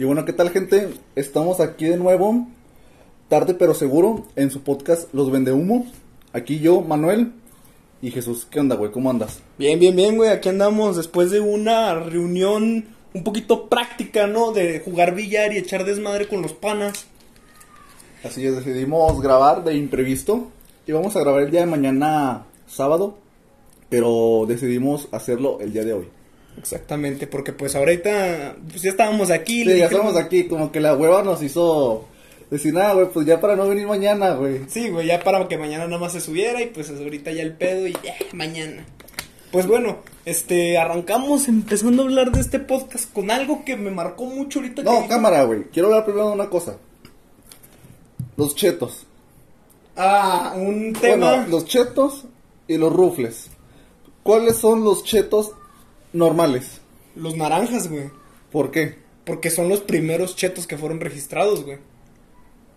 Y bueno, ¿qué tal gente? Estamos aquí de nuevo, tarde pero seguro, en su podcast Los Vende Humo. Aquí yo, Manuel y Jesús. ¿Qué onda, güey? ¿Cómo andas? Bien, bien, bien, güey. Aquí andamos después de una reunión un poquito práctica, ¿no? De jugar billar y echar desmadre con los panas. Así es, decidimos grabar de imprevisto. Y vamos a grabar el día de mañana, sábado. Pero decidimos hacerlo el día de hoy. Exactamente, porque pues ahorita pues ya estábamos aquí. Sí, ya estamos aquí, como que la hueva nos hizo decir, nada, güey, pues ya para no venir mañana, güey. Sí, güey, ya para que mañana nada más se subiera y pues ahorita ya el pedo y ya, mañana. Pues bueno, este, arrancamos empezando a hablar de este podcast con algo que me marcó mucho ahorita. No, cámara, güey, quiero hablar primero de una cosa. Los chetos. Ah, un tema. Bueno, los chetos y los rufles. ¿Cuáles son los chetos normales? Los naranjas, güey. ¿Por qué? Porque son los primeros chetos que fueron registrados, güey.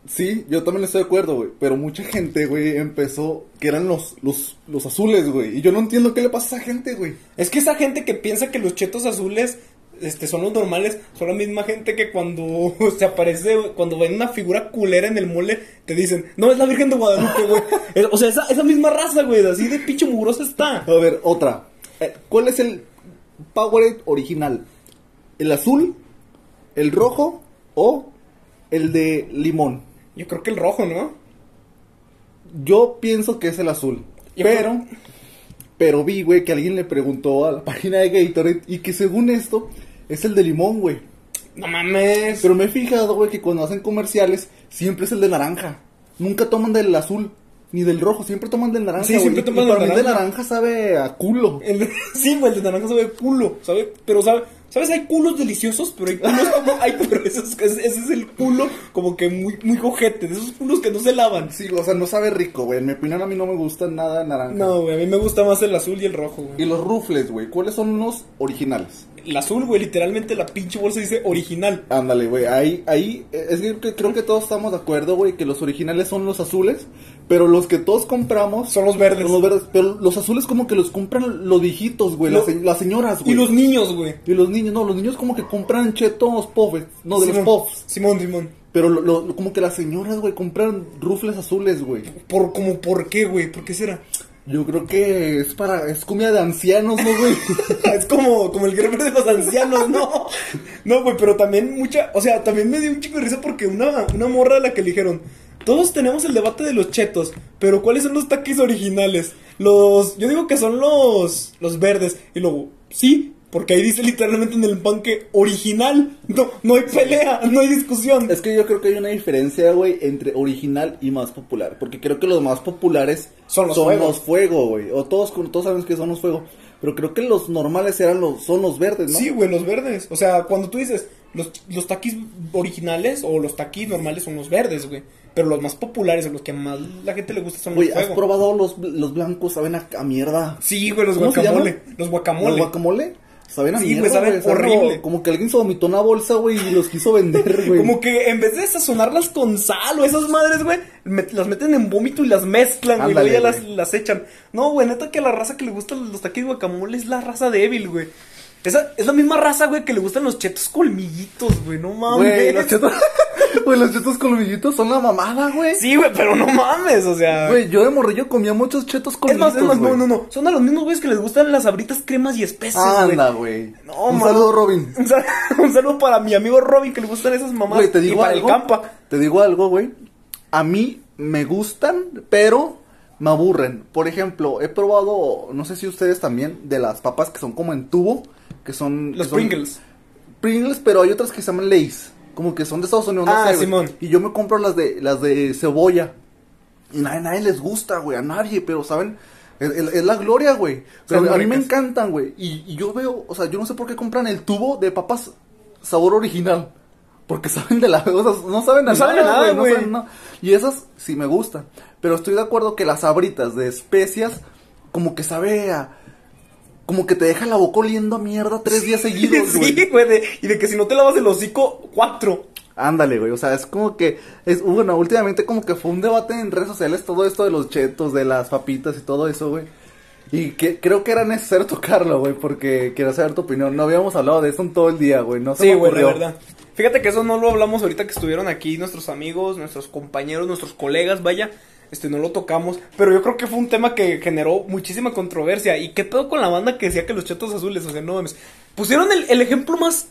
Sí, yo también estoy de acuerdo, güey. Pero mucha gente, güey, empezó que eran los, los, los azules, güey. Y yo no entiendo qué le pasa a esa gente, güey. Es que esa gente que piensa que los chetos azules este, son los normales, son la misma gente que cuando se aparece, cuando ven una figura culera en el mole, te dicen, no, es la Virgen de Guadalupe, güey. o sea, esa, esa misma raza, güey, así de pinche mugrosa está. A ver, otra. Eh, ¿Cuál es el Powerade original? ¿El azul, el rojo o el de limón? Yo creo que el rojo, ¿no? Yo pienso que es el azul. Yo pero, creo- pero vi, güey, que alguien le preguntó a la página de Gatorade y que según esto es el de limón, güey. No mames. Pero me he fijado, güey, que cuando hacen comerciales siempre es el de naranja. Nunca toman del azul ni del rojo, siempre toman del naranja. Sí, güey. siempre Y toman para del mí el de naranja. naranja sabe a culo. El- sí, güey, el de naranja sabe culo, ¿sabe? Pero, ¿sabe? ¿Sabes? Hay culos deliciosos, pero hay culos como... Hay, pero ese es, ese es el culo como que muy, muy cojete, de esos culos que no se lavan. Sí, o sea, no sabe rico, güey. En mi opinión a mí no me gusta nada de naranja. No, güey, a mí me gusta más el azul y el rojo, Y güey. los rufles, güey, ¿cuáles son los originales? El azul, güey, literalmente la pinche bolsa dice original. Ándale, güey, ahí, ahí, eh, es que creo que todos estamos de acuerdo, güey, que los originales son los azules, pero los que todos compramos Son los verdes. Son los verdes, pero los azules como que los compran los viejitos, güey, Lo- las, se- las señoras, güey. Y los niños, güey. Y los niños, no, los niños como que compran chetos puffs, no, de Simón, los puffs. Simón, Simón. Pero lo- lo- como que las señoras, güey, compran rufles azules, güey. Por, como, ¿por qué, güey? ¿Por qué será? Yo creo que es para, es comida de ancianos, ¿no, güey? es como, como el gremio de los ancianos, ¿no? No, güey, pero también mucha, o sea, también me dio un chico de risa porque una, una morra a la que le dijeron, todos tenemos el debate de los chetos, pero ¿cuáles son los taquis originales? Los, yo digo que son los, los verdes, y luego, sí, porque ahí dice literalmente en el pan que original, no, no hay pelea, no hay discusión. Es que yo creo que hay una diferencia, güey, entre original y más popular. Porque creo que los más populares Son los fuego. los fuego, güey. O todos, todos sabemos que son los fuego. Pero creo que los normales eran los, son los verdes, ¿no? Sí, güey, los verdes. O sea, cuando tú dices los, los taquis originales o los taquis normales son los verdes, güey. Pero los más populares los que más la gente le gusta son Güey, los ¿has fuego. probado los, los blancos? Saben a, a mierda. Sí, güey, los ¿Cómo se guacamole. Los guacamole. ¿Los guacamole? Saben a Sí, mierda, güey, saben horrible. Como, como que alguien se vomitó una bolsa, güey, y los quiso vender, güey. Como que en vez de sazonarlas con sal o esas madres, güey, las meten en vómito y las mezclan, güey, y luego Ándale, ya las, las echan. No, güey, neta que la raza que le gustan los taquis de guacamole es la raza débil, güey. Esa es la misma raza, güey, que le gustan los chetos colmillitos, güey, no mames. Güey, los chetos... Güey, los chetos colmillitos son la mamada, güey. Sí, güey, pero no mames, o sea. Güey, yo de morrillo comía muchos chetos Es colmillitos, más, es más, no, güey. no, no. Son a los mismos güeyes que les gustan las abritas cremas y especies, güey. Anda, güey. No, Un man. saludo, Robin. Un, sal- un saludo para mi amigo Robin que le gustan esas mamás. Güey, te digo y para algo. el campa. Te digo algo, güey. A mí me gustan, pero me aburren. Por ejemplo, he probado, no sé si ustedes también, de las papas que son como en tubo, que son... Los que son Pringles. Pringles, pero hay otras que se llaman Lay's, como que son de Estados Unidos, no Ah, sé. Simón. Y yo me compro las de las de cebolla. Y nadie, nadie les gusta, güey, a nadie, pero saben, es, la gloria, güey. Pero Son a mí me encantan, güey. Y, y yo veo, o sea, yo no sé por qué compran el tubo de papas sabor original. Porque saben de la, o sea, no saben a No saben nada, no güey. saben nada. Y esas sí me gustan. Pero estoy de acuerdo que las sabritas de especias, como que sabe a, como que te deja la boca oliendo a mierda tres días seguidos, güey. sí, güey. de- y de que si no te lavas el hocico, cuatro. Ándale, güey, o sea, es como que, es, bueno, últimamente como que fue un debate en redes sociales todo esto de los chetos, de las papitas y todo eso, güey. Y que creo que era necesario tocarlo, güey, porque quiero saber tu opinión. No habíamos hablado de esto en todo el día, güey, no se Sí, güey, la ocurrió. verdad. Fíjate que eso no lo hablamos ahorita que estuvieron aquí nuestros amigos, nuestros compañeros, nuestros colegas, vaya. Este, no lo tocamos, pero yo creo que fue un tema que generó muchísima controversia. ¿Y qué pedo con la banda que decía que los chetos azules? O sea, no mames. Pusieron el, el ejemplo más,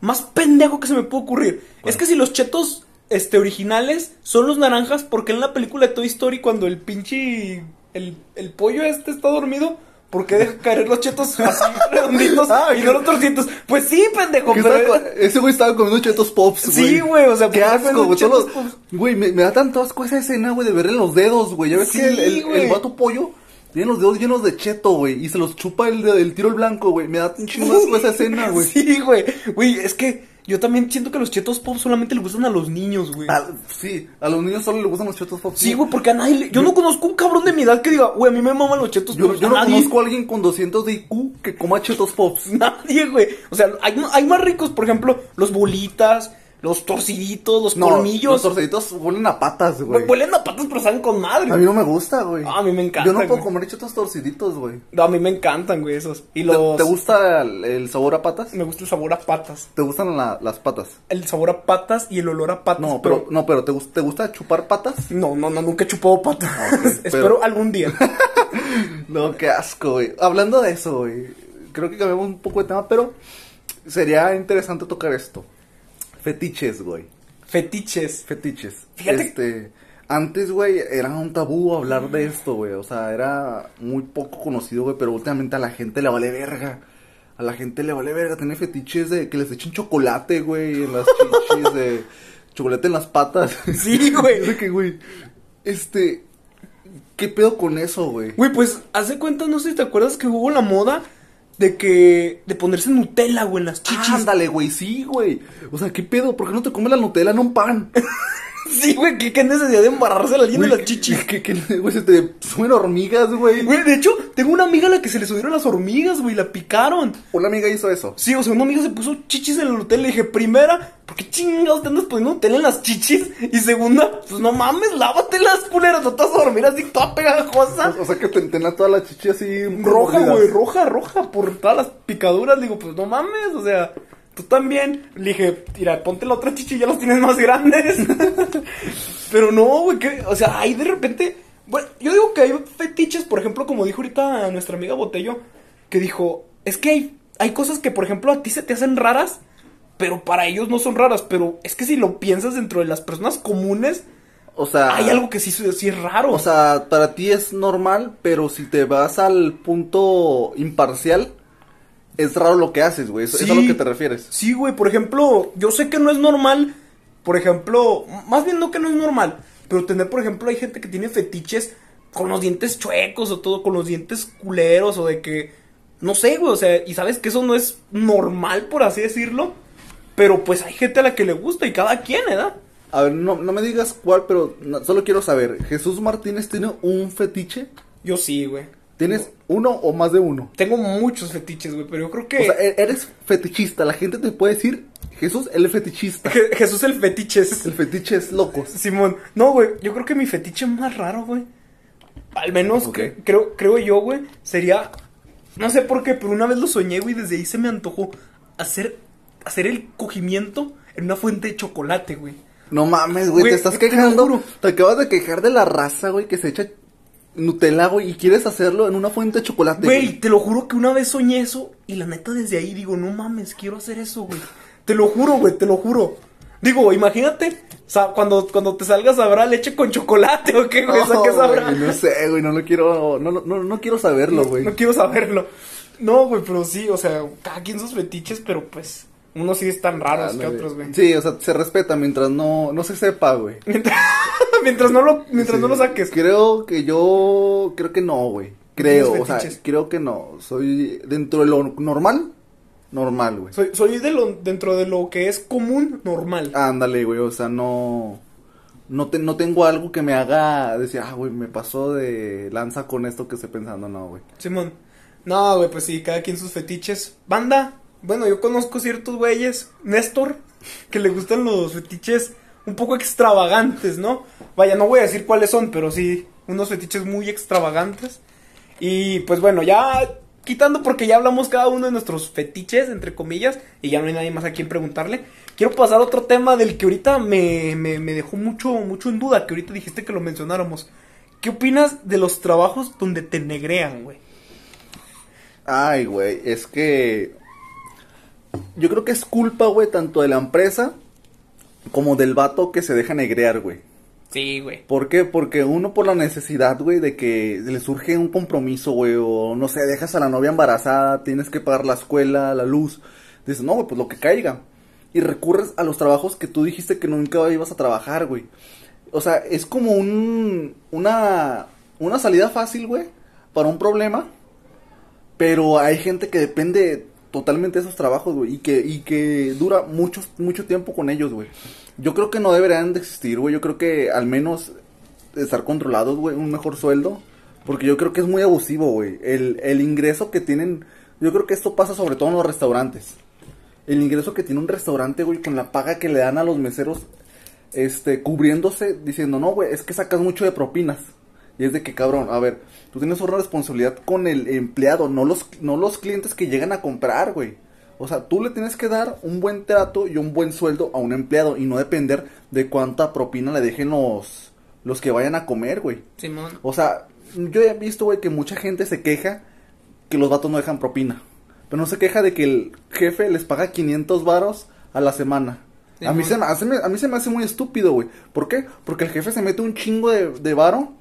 más pendejo que se me puede ocurrir. Es que si los chetos este, originales son los naranjas, porque en la película de Toy Story cuando el pinche... El, el pollo este está dormido, ¿por qué deja caer los chetos así redonditos Ah, y no los torcitos? Pues sí, pendejo, pero... estaba ese güey estaba comiendo chetos pops, güey. Sí, güey, o sea, qué ¿por qué asco, güey. los-? Güey, me, me da tanto asco esa escena, güey, de verle los dedos, güey. Ya ves Sí, que el, el, vato pollo tiene los dedos llenos de cheto, güey. Y se los chupa el, el tiro el blanco, güey. Me da un chingo asco esa escena, güey. Sí, güey. Güey, es que yo también siento que los chetos pop solamente le gustan a los niños, güey. A- sí, a los niños solo les gustan los chetos pops. Sí, güey, porque a nadie le- Yo no conozco un cabrón de mi edad que diga, güey, a mí me maman los chetos Yo, pops. yo no nadie. conozco a alguien con 200 de IQ que coma chetos pops. Nadie, güey. O sea, hay, hay más ricos, por ejemplo, los bolitas, los torciditos, los No, colmillos. los torceditos huelen a patas, güey. Huelen a patas, pero saben con madre. A mí no me gusta, güey. Ah, a mí me encanta, Yo no puedo güey. comer chetos torciditos, güey. No, a mí me encantan, güey, esos. Y ¿Te, los... te gusta el, el sabor a patas? Me gusta el sabor a patas. ¿Te gustan la- las patas? El sabor a patas y el olor a patas. No, pero, no, pero ¿te, gus- ¿te gusta chupar patas? No, no, no, nunca he chupado patas. Ok, Espero pero- algún día. No, qué asco, güey. Hablando de eso, güey. Creo que cambiamos un poco de tema, pero sería interesante tocar esto. Fetiches, güey. Fetiches. Fetiches. Fíjate- Este, antes, güey, era un tabú hablar de esto, güey. O sea, era muy poco conocido, güey, pero últimamente a la gente le vale verga. A la gente le vale verga. Tiene fetiches de que les echen chocolate, güey, en las chichis, de chocolate en las patas. Sí, güey. Que, güey, este, ¿qué pedo con eso, güey? Güey, pues, hace cuenta, no sé si te acuerdas que hubo la moda de que... De ponerse Nutella, güey, en las chichis. Ándale, güey, sí, güey. O sea, ¿qué pedo? ¿Por qué no te comes la Nutella en un pan? Sí, güey, ¿qué, qué necesidad de embarrarse la alguien en Güey, las chichis. Que, que, güey, se te suben hormigas, güey. Güey, de hecho, tengo una amiga a la que se le subieron las hormigas, güey, la picaron. Una amiga hizo eso. Sí, o sea, una amiga se puso chichis en el hotel. Le dije, primera, ¿por qué chingados te andas poniendo Nutella en las chichis? Y segunda, pues no mames, lávatelas, culeras, no te vas a dormir así toda pegajosa. O, sea, que te tenía toda la chichi así Roja, güey, roja, roja, por todas las picaduras. Digo, pues no mames, o sea, tú también. Le dije, mira, ponte la otra chichi, ya las tienes más grandes. Pero no, güey, que, o sea, ahí de repente. Bueno, yo digo que hay fetiches, por ejemplo, como dijo ahorita nuestra amiga Botello, que dijo, es que hay, hay cosas que, por ejemplo, a ti se te hacen raras, pero para ellos no son raras. Pero es que si lo piensas dentro de las personas comunes, O sea, hay algo que sí, sí es raro. O sea, para ti es normal, pero si te vas al punto imparcial, es raro lo que haces, güey. Eso, eso es a lo Sí. que te refieres. Sí, güey, por ejemplo, yo sé que no es normal, por ejemplo, más bien no que no es normal, pero tener, por ejemplo, hay gente que tiene fetiches con los dientes chuecos o todo, con los dientes culeros o de que, no sé, güey, o sea, y sabes que eso no es normal, por así decirlo, pero pues hay gente a la que le gusta y cada quien, ¿verdad? A ver, no, no me digas cuál, pero no- solo quiero saber. ¿Jesús Martínez tiene un fetiche? Yo sí, güey. ¿Tienes uno o más de uno? Tengo muchos fetiches, güey, pero yo creo que... O sea, e- eres fetichista. La gente te puede decir, Jesús, el fetichista. Je- Jesús el fetiches. El fetiche es locos. Simón, no, güey, yo creo que mi fetiche más raro, güey. Al menos, que- creo, creo yo, güey, sería. No sé por qué, pero una vez lo soñé, güey, desde ahí se me antojó hacer, hacer el cogimiento en una fuente de chocolate, güey. No mames, güey, te estás quejando. Te acabas de quejar de la raza, güey, que se echa Nutella, güey, y quieres hacerlo en una fuente de chocolate. Güey, te lo juro que una vez soñé eso y la neta desde ahí digo, no mames, quiero hacer eso, güey. Te lo juro, güey, te lo juro. Digo, imagínate, sa- cuando, cuando te salgas habrá leche con chocolate o qué, güey, o sea, ¿qué No, sabrá? güey, no sé, güey, no lo quiero, no, no, no, no quiero saberlo, güey. No quiero saberlo. No, güey, pero sí, o sea, cada quien sus fetiches, pero pues, unos sí están raros que otros, güey. Sí, o sea, se respeta mientras no, no se sepa, güey. Mientras, mientras no lo, mientras Sí. no lo saques. Creo que yo, creo que no, güey. Creo, ¿Tienes o sea, creo que no. Soy dentro de lo normal, normal, güey. Soy, soy de lo, dentro de lo que es común, normal. Ándale, güey, o sea, no, no, te, no tengo algo que me haga decir, ah, güey, me pasó de lanza con esto que estoy pensando, no, güey. Simón. No, güey, pues sí, cada quien sus fetiches. Banda, bueno, yo conozco ciertos güeyes, Néstor, que le gustan los fetiches un poco extravagantes, ¿no? Vaya, no voy a decir cuáles son, pero sí, unos fetiches muy extravagantes. Y pues bueno, ya quitando porque ya hablamos cada uno de nuestros fetiches, entre comillas, y ya no hay nadie más a quien preguntarle. Quiero pasar a otro tema del que ahorita me, me, me dejó mucho, mucho en duda, que ahorita dijiste que lo mencionáramos. ¿Qué opinas de los trabajos donde te negrean, güey? Ay, güey, es que yo creo que es culpa, güey, tanto de la empresa como del vato que se deja negrear, güey. Sí, güey. ¿Por qué? Porque uno por la necesidad, güey, de que le surge un compromiso, güey, o no sé, dejas a la novia embarazada, tienes que pagar la escuela, la luz. Dices, no, güey, pues lo que caiga. Y recurres a los trabajos que tú dijiste que nunca ibas a trabajar, güey. O sea, es como un, una, una salida fácil, güey, para un problema. Pero hay gente que depende totalmente esos trabajos, güey, y que, y que dura mucho, mucho tiempo con ellos, güey. Yo creo que no deberían de existir, güey. Yo creo que al menos estar controlados, güey, un mejor sueldo. Porque yo creo que es muy abusivo, güey. El, el ingreso que tienen, yo creo que esto pasa sobre todo en los restaurantes. El ingreso que tiene un restaurante, güey, con la paga que le dan a los meseros, este, cubriéndose, diciendo, no, güey, es que sacas mucho de propinas. Y es de que, cabrón, a ver, tú tienes una responsabilidad con el empleado, no los, no los clientes que llegan a comprar, güey. O sea, tú le tienes que dar un buen trato y un buen sueldo a un empleado y no depender de cuánta propina le dejen los, los que vayan a comer, güey. Simón. O sea, yo he visto, güey, que mucha gente se queja que los vatos no dejan propina. Pero no se queja de que el jefe les paga 500 varos a la semana. a, mí se me hace, a mí se me hace muy estúpido, güey. ¿Por qué? Porque el jefe se mete un chingo de, de varo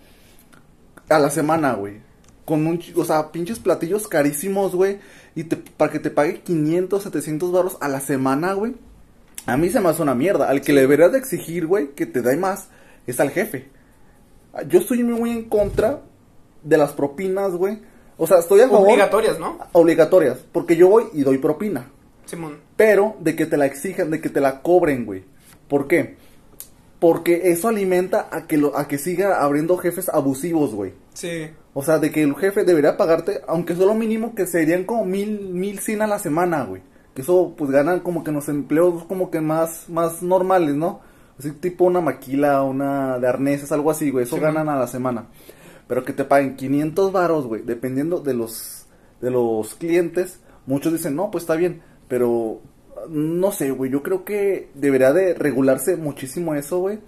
a la semana, güey. Con un, o sea, pinches platillos carísimos, güey. Y te, para que te pague 500, 700 baros a la semana, güey. A mí se me hace una mierda. Al que le deberías de exigir, güey, que te dé más, es al jefe. Yo estoy muy en contra de las propinas, güey. O sea, estoy a favor. Obligatorias, ¿no? Obligatorias. Porque yo voy y doy propina. Simón. Pero de que te la exijan, de que te la cobren, güey. ¿Por qué? Porque eso alimenta a que, lo, a que siga abriendo jefes abusivos, güey. Sí. O sea, de que el jefe debería pagarte, aunque solo mínimo que serían como mil, mil cien a la semana, güey. Que eso, pues, ganan como que en los empleos como que más, más normales, ¿no? Así tipo una maquila, una de arneses, algo así, güey. Eso Sí, ganan a la semana. Pero que te paguen 500 varos, güey, dependiendo de los, de los clientes. Muchos dicen, no, pues está bien. Pero, no sé, güey, yo creo que debería de regularse muchísimo eso, güey.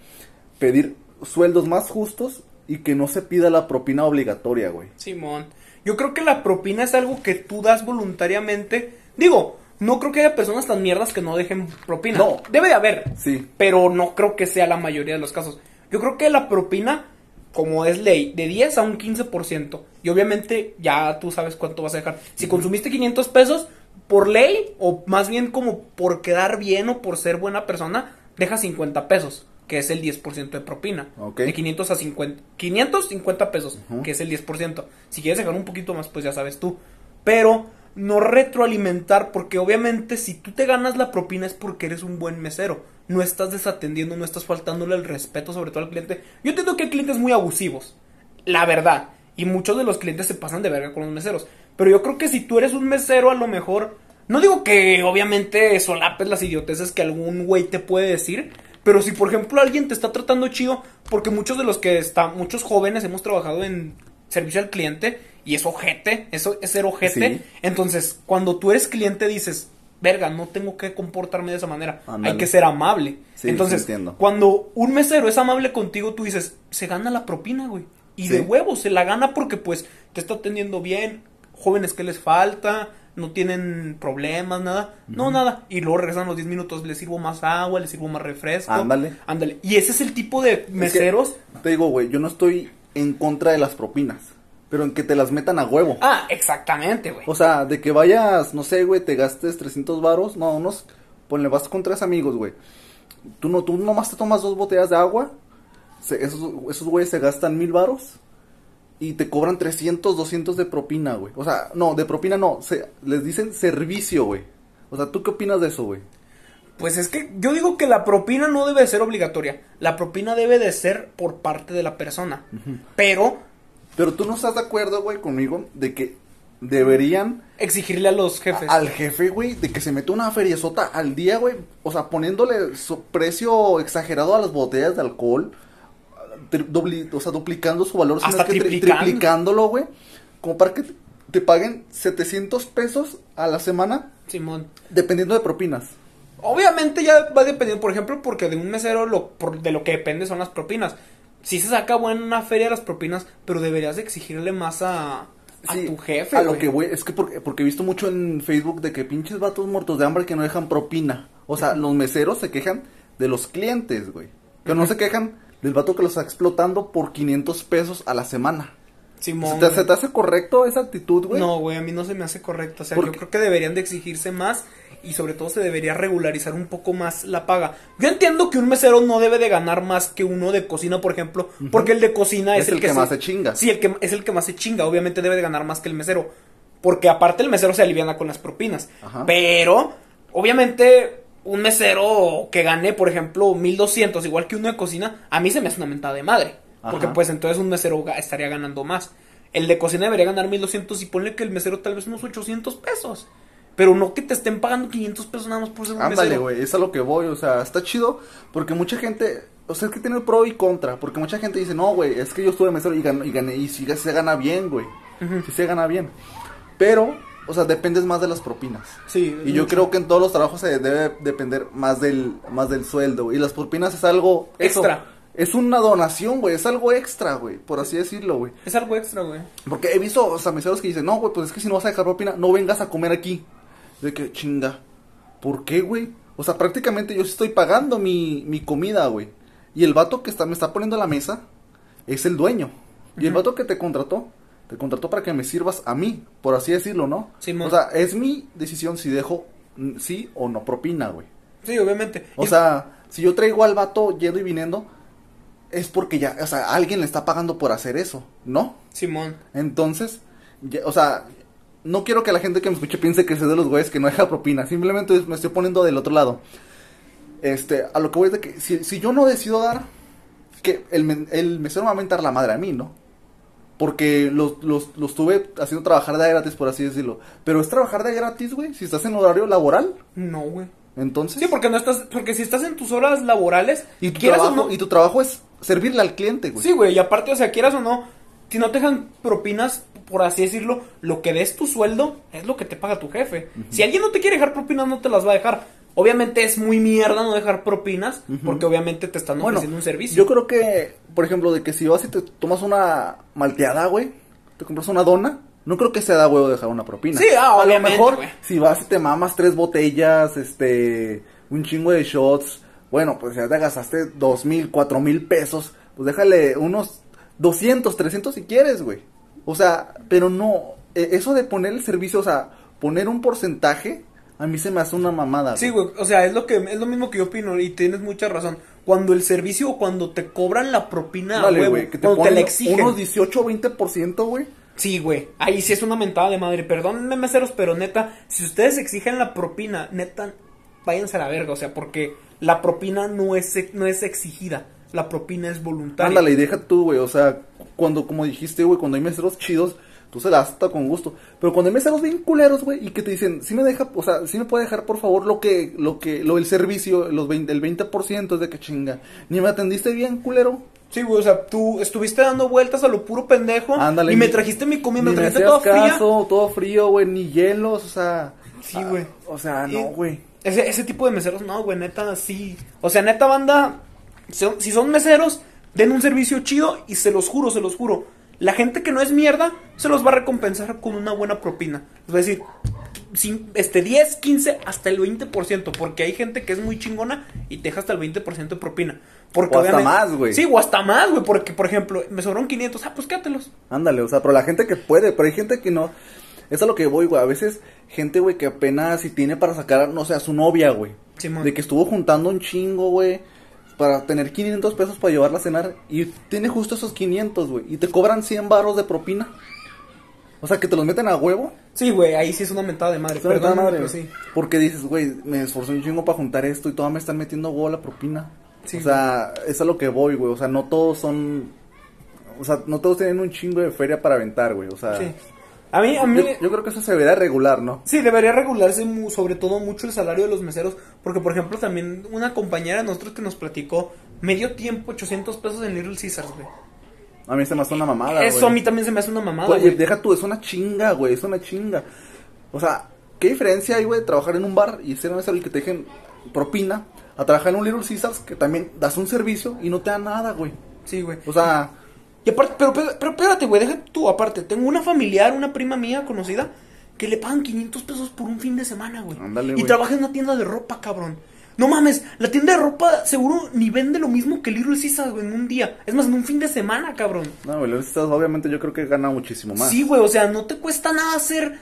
Pedir sueldos más justos y que no se pida la propina obligatoria, güey. Simón. Yo creo que la propina es algo que tú das voluntariamente. Digo, no creo que haya personas tan mierdas que no dejen propina. No. Debe de haber. Sí. Pero no creo que sea la mayoría de los casos. Yo creo que la propina, como es ley, de 10 a un 15%. Y obviamente ya tú sabes cuánto vas a dejar. Si consumiste 500 pesos, por ley, o más bien como por quedar bien o por ser buena persona, deja 50 pesos, que es el 10% de propina. De 500 a 50. 550 pesos, que es el 10%. Si quieres dejar un poquito más, pues ya sabes tú. Pero no retroalimentar, porque obviamente si tú te ganas la propina es porque eres un buen mesero. No estás desatendiendo, no estás faltándole el respeto, sobre todo al cliente. Yo entiendo que hay clientes muy abusivos, la verdad. Y muchos de los clientes se pasan de verga con los meseros. Pero yo creo que si tú eres un mesero, a lo mejor. No digo que obviamente solapes las idioteces que algún güey te puede decir. Pero si por ejemplo alguien te está tratando chido, porque muchos de los que están, muchos jóvenes hemos trabajado en servicio al cliente y es ojete, eso es ser ojete. Sí. Entonces, cuando tú eres cliente dices, verga, no tengo que comportarme de esa manera, hay que ser amable. Sí, Entonces, sí, cuando un mesero es amable contigo, tú dices, se gana la propina, güey. Y de huevo, se la gana porque pues te está atendiendo bien, jóvenes que les falta, no tienen problemas, nada. No, nada. Y luego regresan los 10 minutos, les sirvo más agua, les sirvo más refresco. Ándale. Ándale. Y ese es el tipo de Es que, meseros. te digo, güey, yo no estoy en contra de las propinas, pero en que te las metan a huevo. Ah, exactamente, güey. O sea, de que vayas, no sé, güey, te gastes 300 varos, no, unos, ponle, vas con tres amigos, güey. Tú no, tú nomás te tomas dos botellas de agua, se- esos, esos güeyes se gastan mil varos y te cobran 300, 200 de propina, güey. O sea, no, de propina no, se, les dicen servicio, güey. O sea, ¿tú qué opinas de eso, güey? Pues es que yo digo que la propina no debe de ser obligatoria. La propina debe de ser por parte de la persona. Pero Pero tú no estás de acuerdo, güey, conmigo de que deberían exigirle a los jefes. al jefe, güey, de que se mete una feriezota al día, güey. O sea, poniéndole su precio exagerado a las botellas de alcohol. O sea, duplicando su valor, sino Hasta que tri- triplicándolo, güey. Como para que te, paguen 700 pesos a la semana Simón. dependiendo de propinas. Obviamente ya va dependiendo, por ejemplo, porque de un mesero lo, por- de lo que depende son las propinas. Sí se saca buena feria las propinas, pero deberías de exigirle más a, tu jefe. A lo güey. que voy, es que porque, porque he visto mucho en Facebook de que pinches vatos muertos de hambre que no dejan propina. O sea, los meseros se quejan de los clientes, güey. Que no se quejan del vato que los está explotando por 500 pesos a la semana. Simón, ¿Se te, güey. se te hace correcto esa actitud, güey? No, güey, a mí no se me hace correcto. O sea, ¿Por yo qué? creo que deberían de exigirse más y sobre todo se debería regularizar un poco más la paga. Yo entiendo que un mesero no debe de ganar más que uno de cocina, por ejemplo, porque el de cocina es, Es el que más se chinga. Sí, el que es el que más se chinga. Obviamente debe de ganar más que el mesero, porque aparte el mesero se aliviana con las propinas. Ajá. Pero obviamente un mesero que gane, por ejemplo, 1200 igual que uno de cocina, a mí se me hace una mentada de madre, porque Ajá. pues entonces un mesero estaría ganando más. El de cocina debería ganar 1200 y ponle que el mesero tal vez unos 800 pesos. Pero no que te estén pagando 500 pesos nada más por ser un Ándale, mesero. güey, es a lo que voy, o sea, está chido porque mucha gente, o sea, es que tiene pro y contra, porque mucha gente dice, no, güey, es que yo estuve mesero y gané, y gané, y sí se gana bien, güey, Ujú. sí se gana bien, pero, o sea, dependes más de las propinas. Sí, Y yo mucho. creo que en todos los trabajos se debe depender más del, más del sueldo, y las propinas es algo... eso, Extra. es una donación, güey, es algo extra, güey, por así decirlo, güey. Es algo extra, güey. Porque he visto, o sea, meseros que dicen, no, güey, pues es que si no vas a dejar propina, no vengas a comer aquí. De que, chinga, ¿por qué, güey? O sea, prácticamente yo sí estoy pagando mi, mi comida, güey. Y el vato que está, me está poniendo a la mesa es el dueño. Y el vato que te contrató, te contrató para que me sirvas a mí, por así decirlo, ¿no? Simón. o sea, es mi decisión si dejo sí o no propina, güey. Sí, obviamente. O Y- sea, si yo traigo al vato yendo y viniendo, es porque ya, o sea, alguien le está pagando por hacer eso, ¿no? Simón. Entonces, ya- o sea, no quiero que la gente que me escuche piense que soy de los güeyes que no deja propina. Simplemente me estoy poniendo del otro lado. Este, a lo que voy es de que si, si yo no decido dar, que el, el mesero me va a mentar la madre a mí, ¿no? Porque los, los, los tuve haciendo trabajar de gratis, por así decirlo. Pero es trabajar de gratis, güey, si estás en horario laboral. No, güey. Entonces, Sí, porque no estás, porque si estás en tus horas laborales, y, tu quieras o trabajo, no- y tu trabajo es servirle al cliente, güey. Sí, güey, y aparte, o sea, quieras o no, si no te dejan propinas, por así decirlo, lo que des tu sueldo es lo que te paga tu jefe. Si alguien no te quiere dejar propinas, no te las va a dejar. Obviamente es muy mierda no dejar propinas, porque obviamente te están Bueno, ofreciendo un servicio. Yo creo que, por ejemplo, de que si vas y te tomas una malteada, güey, te compras una dona, no creo que sea da huevo dejar una propina. Sí, ah, A lo mejor, si vas y te mamas tres botellas, este, un chingo de shots, bueno, pues ya te gastaste dos mil, cuatro mil pesos, pues déjale unos 200, 300 si quieres, güey. O sea, pero no, e- eso de poner el servicio, o sea, poner un porcentaje, a mí se me hace una mamada. Sí, güey, o sea, es lo que es lo mismo que yo opino y tienes mucha razón. Cuando el servicio o cuando te cobran la propina, Dale, güey, que te cuando te la exigen. unos 18 o 20%, güey. Sí, güey. Ahí sí es una mentada de madre. Perdónenme, meseros, pero neta, si ustedes exigen la propina, neta, váyanse a la verga. O sea, porque la propina no es, no es exigida. La propina es voluntaria. Ándale, y deja tú, güey. O sea, cuando, como dijiste, güey, cuando hay meseros chidos, tú se la das hasta con gusto. Pero cuando hay meseros bien culeros, güey, y que te dicen, sí me deja, o sea, sí me puede dejar, por favor, lo que, lo que, lo del servicio, los 20, el 20% es de que chinga. Ni me atendiste bien, culero. Sí, güey, o sea, tú estuviste dando vueltas a lo puro pendejo. Ándale. Y me trajiste mi comida, me trajiste hacías toda fría. caso, todo frío, güey, ni hielos, o sea. Sí, güey. ah, O sea, no, güey. Ese, ese tipo de meseros, no, güey, neta, sí. O sea, neta, banda, son- si son meseros, den un servicio chido y se los juro, se los juro. La gente que no es mierda se los va a recompensar con una buena propina. Es decir, este 10, 15, hasta el 20%. Porque hay gente que es muy chingona y te deja hasta el 20% de propina. Porque O hasta más, güey. Sí, o hasta más, güey. Porque, por ejemplo, me sobraron 500. Ah, pues quédatelos. Ándale, o sea, pero la gente que puede, pero hay gente que no. Es a lo que voy, güey. A veces, gente, güey, que apenas si tiene para sacar, no sé, a su novia, güey. Simón. de que estuvo juntando un chingo, güey. Para tener 500 pesos para llevarla a cenar. Y tiene justo esos 500, güey. Y te cobran 100 baros de propina. O sea, que te los meten a huevo. Sí, güey, ahí sí es una mentada de madre. Es una Perdóname, madre, pero sí. Porque dices, güey, me esforcé un chingo para juntar esto y todavía me están metiendo huevo a la propina. Sí, o sea, es a lo que voy, güey. O sea, no todos son. O sea, no todos tienen un chingo de feria para aventar, güey. O sea, Sí. A mí, a mí. yo, yo creo que eso se debería regular, ¿no? Sí, debería regularse mu- sobre todo mucho el salario de los meseros, porque por ejemplo también una compañera de nosotros que nos platicó medio tiempo 800 pesos en Little Caesars, güey. A mí se me hace una mamada, Eso güey. a mí también se me hace una mamada, Güey, güey. deja tú, es una chinga, güey, es una chinga. O sea, ¿qué diferencia hay, güey, de trabajar en un bar y ser mesero y que te dejen propina a trabajar en un Little Caesars que también das un servicio y no te dan nada, güey? Sí, güey. O sea, Y aparte, pero, pero, pero espérate, güey, deja tú aparte. Tengo una familiar, una prima mía conocida, que le pagan 500 pesos por un fin de semana, güey. Ándale, Y güey. trabaja en una tienda de ropa, cabrón. No mames, la tienda de ropa seguro ni vende lo mismo que Little Caesars, güey, en un día. Es más, en un fin de semana, cabrón. no, güey, Little obviamente yo creo que gana muchísimo más. Sí, güey, o sea, no te cuesta nada hacer.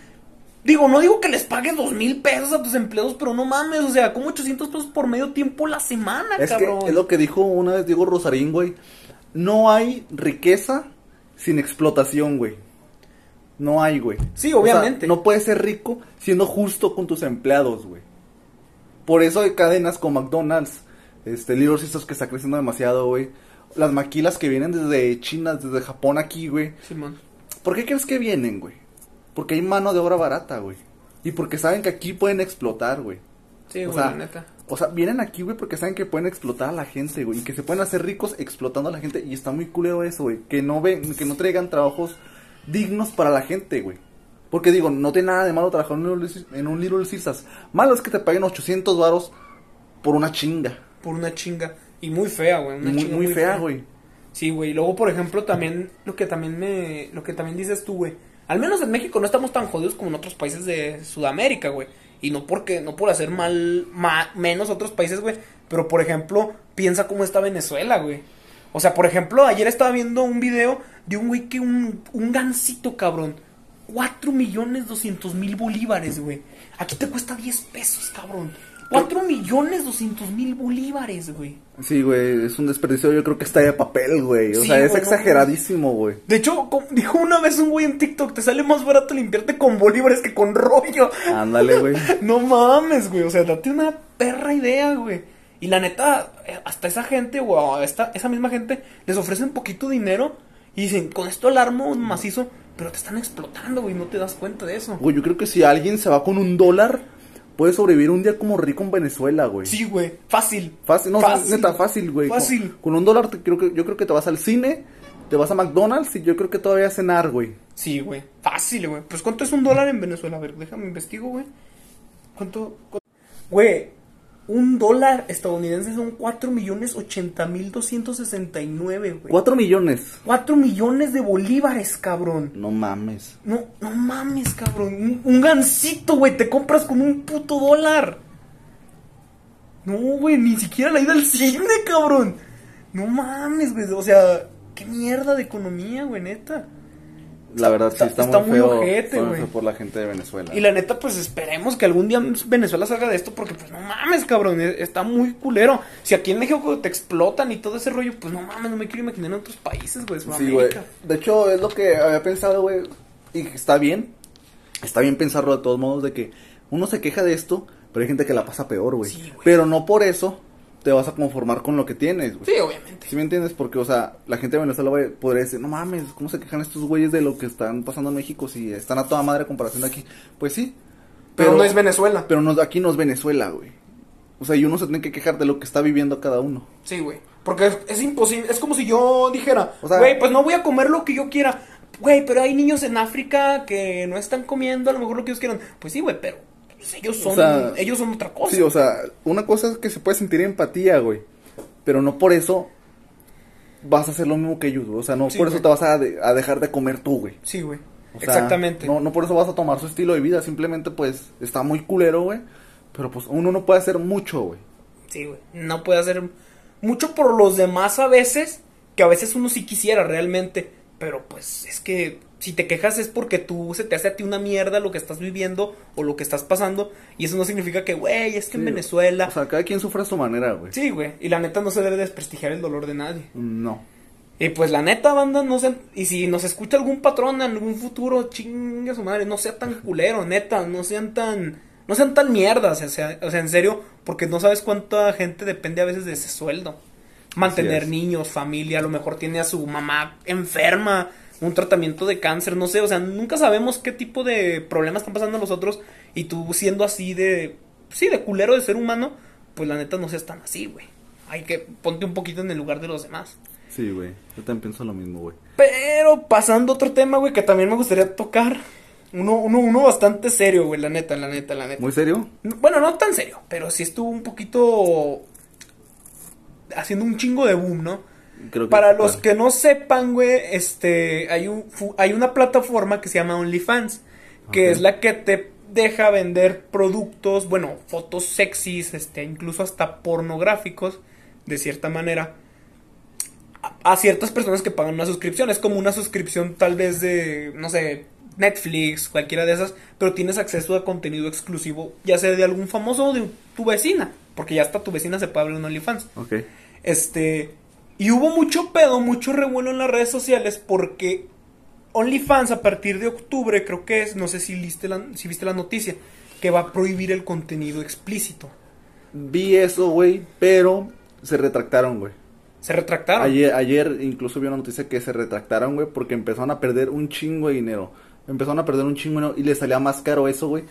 Digo, no digo que les pagues dos mil pesos a tus empleados, pero no mames, o sea, como 800 pesos por medio tiempo la semana, Es cabrón. que es lo que dijo una vez Diego Rosarín, güey. No hay riqueza sin explotación, güey. No hay, güey. Sí, O sea, obviamente. no puedes ser rico siendo justo con tus empleados, güey. Por eso hay cadenas como McDonald's, este, Little Caesars que está creciendo demasiado, güey. Las maquilas que vienen desde China, desde Japón aquí, güey. Simón. ¿Por qué crees que vienen, güey? Porque hay mano de obra barata, güey. Y porque saben que aquí pueden explotar, güey. Sí, O güey, sea, neta. O sea, vienen aquí, güey, porque saben que pueden explotar a la gente, güey. Y que se pueden hacer ricos explotando a la gente. Y está muy culero eso, güey. Que no ven, que no traigan trabajos dignos para la gente, güey. Porque digo, no tiene nada de malo trabajar en un Little, en un Little Caesars. Malo es que te paguen 800 varos por una chinga. Por una chinga. Y muy fea, güey. Una Muy, chinga muy fea, güey. Sí, güey. Y luego, por ejemplo, también lo que también me. Lo que también dices tú, güey. Al menos en México no estamos tan jodidos como en otros países de Sudamérica, güey. Y no porque, no por hacer mal, ma- menos otros países, güey. Pero por ejemplo, piensa cómo está Venezuela, güey. O sea, por ejemplo, ayer estaba viendo un video de un güey que un, un gancito, cabrón. 4 millones 200 mil bolívares, güey. Aquí te cuesta 10 pesos, cabrón. 4 millones 200 mil bolívares, güey. Sí, güey, es un desperdicio. Yo creo que está de papel, güey. O Sí, sea, es güey, exageradísimo, güey. De hecho, dijo una vez un güey en TikTok, te sale más barato limpiarte con bolívares que con rollo. Ándale, güey. No mames, güey. O sea, date una perra idea, güey. Y la neta, eh, hasta esa gente, a esta, esa misma gente, les ofrecen poquito dinero y dicen, con esto alarmo macizo, pero te están explotando, güey, no te das cuenta de eso. Güey, yo creo que si alguien se va con un dólar, puede sobrevivir un día como rico en Venezuela, güey. Sí, güey, fácil. Fácil, no, Fácil. neta, fácil, güey. Fácil. Con, con un dólar te, creo que, yo creo que te vas al cine, te vas a McDonald's y yo creo que todavía a cenar, güey. Sí, güey, fácil, güey. Pues, ¿cuánto es un dólar en Venezuela? A ver, déjame investigo, güey. ¿Cuánto? cu- Güey, un dólar estadounidense son 4 millones 80 mil 269, güey. Cuatro millones. 4 millones de bolívares, cabrón. No mames. No, no mames, cabrón. Un, un gansito, güey, te compras con un puto dólar. No, güey, ni siquiera la ida al cine, cabrón. No mames, güey. O sea, qué mierda de economía, güey, neta. La verdad sí está- está, está muy muy feo, ojete, muy feo por la gente de Venezuela. Y la neta, pues esperemos que algún día Venezuela salga de esto, porque pues no mames, cabrón, e- está muy culero. Si aquí en México te explotan y todo ese rollo, pues no mames, no me quiero imaginar en otros países, güey. Sí, güey. De hecho, es lo que había pensado, güey. Y está bien. Está bien pensarlo de todos modos de que uno se queja de esto, pero hay gente que la pasa peor, güey. Sí, güey. pero no por eso te vas a conformar con lo que tienes, güey. Sí, obviamente. ¿Sí me entiendes? Porque, o sea, la gente de Venezuela güey, podría decir, no mames, ¿cómo se quejan estos güeyes de lo que están pasando en México si están a toda madre comparación de aquí? Pues sí. Pero, no es Venezuela. Pero no, aquí no es Venezuela, güey. O sea, y uno se tiene que quejar de lo que está viviendo cada uno. Sí, güey. Porque es, es imposible. Es como si yo dijera, O sea- güey, pues no voy a comer lo que yo quiera. Güey, pero hay niños en África que no están comiendo a lo mejor lo que ellos quieran. Pues sí, güey, pero pues, ellos son, sea, ellos son otra cosa. Sí, o sea, una cosa es que se puede sentir empatía, güey. Pero no por eso vas a hacer lo mismo que ellos, güey. O sea, no Sí, por eso te vas a, de- a dejar de comer tú, güey. Sí, güey. O sea, Exactamente. No, no por eso vas a tomar su estilo de vida. Simplemente, pues, está muy culero, güey. Pero, pues, uno no puede hacer mucho, güey. Sí, güey. No puede hacer mucho por los demás a veces, que a veces uno sí quisiera realmente. Pero pues es que si te quejas es porque tú se te hace a ti una mierda lo que estás viviendo o lo que estás pasando. Y eso no significa que, güey, es que en. Venezuela. O sea, cada quien sufre a su manera, güey. Sí, güey. Y la neta no se debe desprestigiar el dolor de nadie. No. Y pues la neta, banda, no sean... Y si nos escucha algún patrón en algún futuro, chinga su madre, no sea tan culero, neta, no sean tan... No sean tan mierdas, o sea, o sea, en serio, porque no sabes cuánta gente depende a veces de ese sueldo. Mantener niños, familia, a lo mejor tiene a su mamá enferma, un tratamiento de cáncer, no sé, o sea, nunca sabemos qué tipo de problemas están pasando nosotros y tú siendo así de... Sí, de culero de ser humano, pues la neta no seas tan así, güey. Hay que ponte un poquito en el lugar de los demás. Sí, güey. Yo también pienso lo mismo, güey. Pero pasando a otro tema, güey, que también me gustaría tocar. Uno, uno, uno bastante serio, güey, la neta, la neta, la neta. ¿Muy serio? Bueno, no tan serio, pero sí estuvo un poquito haciendo un chingo de boom, ¿no? Creo que Para los que no sepan, güey, este, hay, un, hay una plataforma que se llama OnlyFans, que es la que te deja vender productos, bueno, fotos sexys, este, incluso hasta pornográficos, de cierta manera, a, a ciertas personas que pagan una suscripción. Es como una suscripción tal vez de, no sé, Netflix, cualquiera de esas, pero tienes acceso a contenido exclusivo, ya sea de algún famoso o de tu vecina, porque ya hasta tu vecina se puede abrir un OnlyFans. Ok. Este. Y hubo mucho pedo, mucho revuelo en las redes sociales porque OnlyFans a partir de octubre, creo que es, no sé si, viste la, si viste la noticia, que va a prohibir el contenido explícito. Vi eso, güey, pero se retractaron, güey. Se retractaron. Ayer, ayer incluso vi una noticia que se retractaron, güey, porque empezaron a perder un chingo de dinero. Empezaron a perder un chingo de dinero y les salía más caro eso, güey.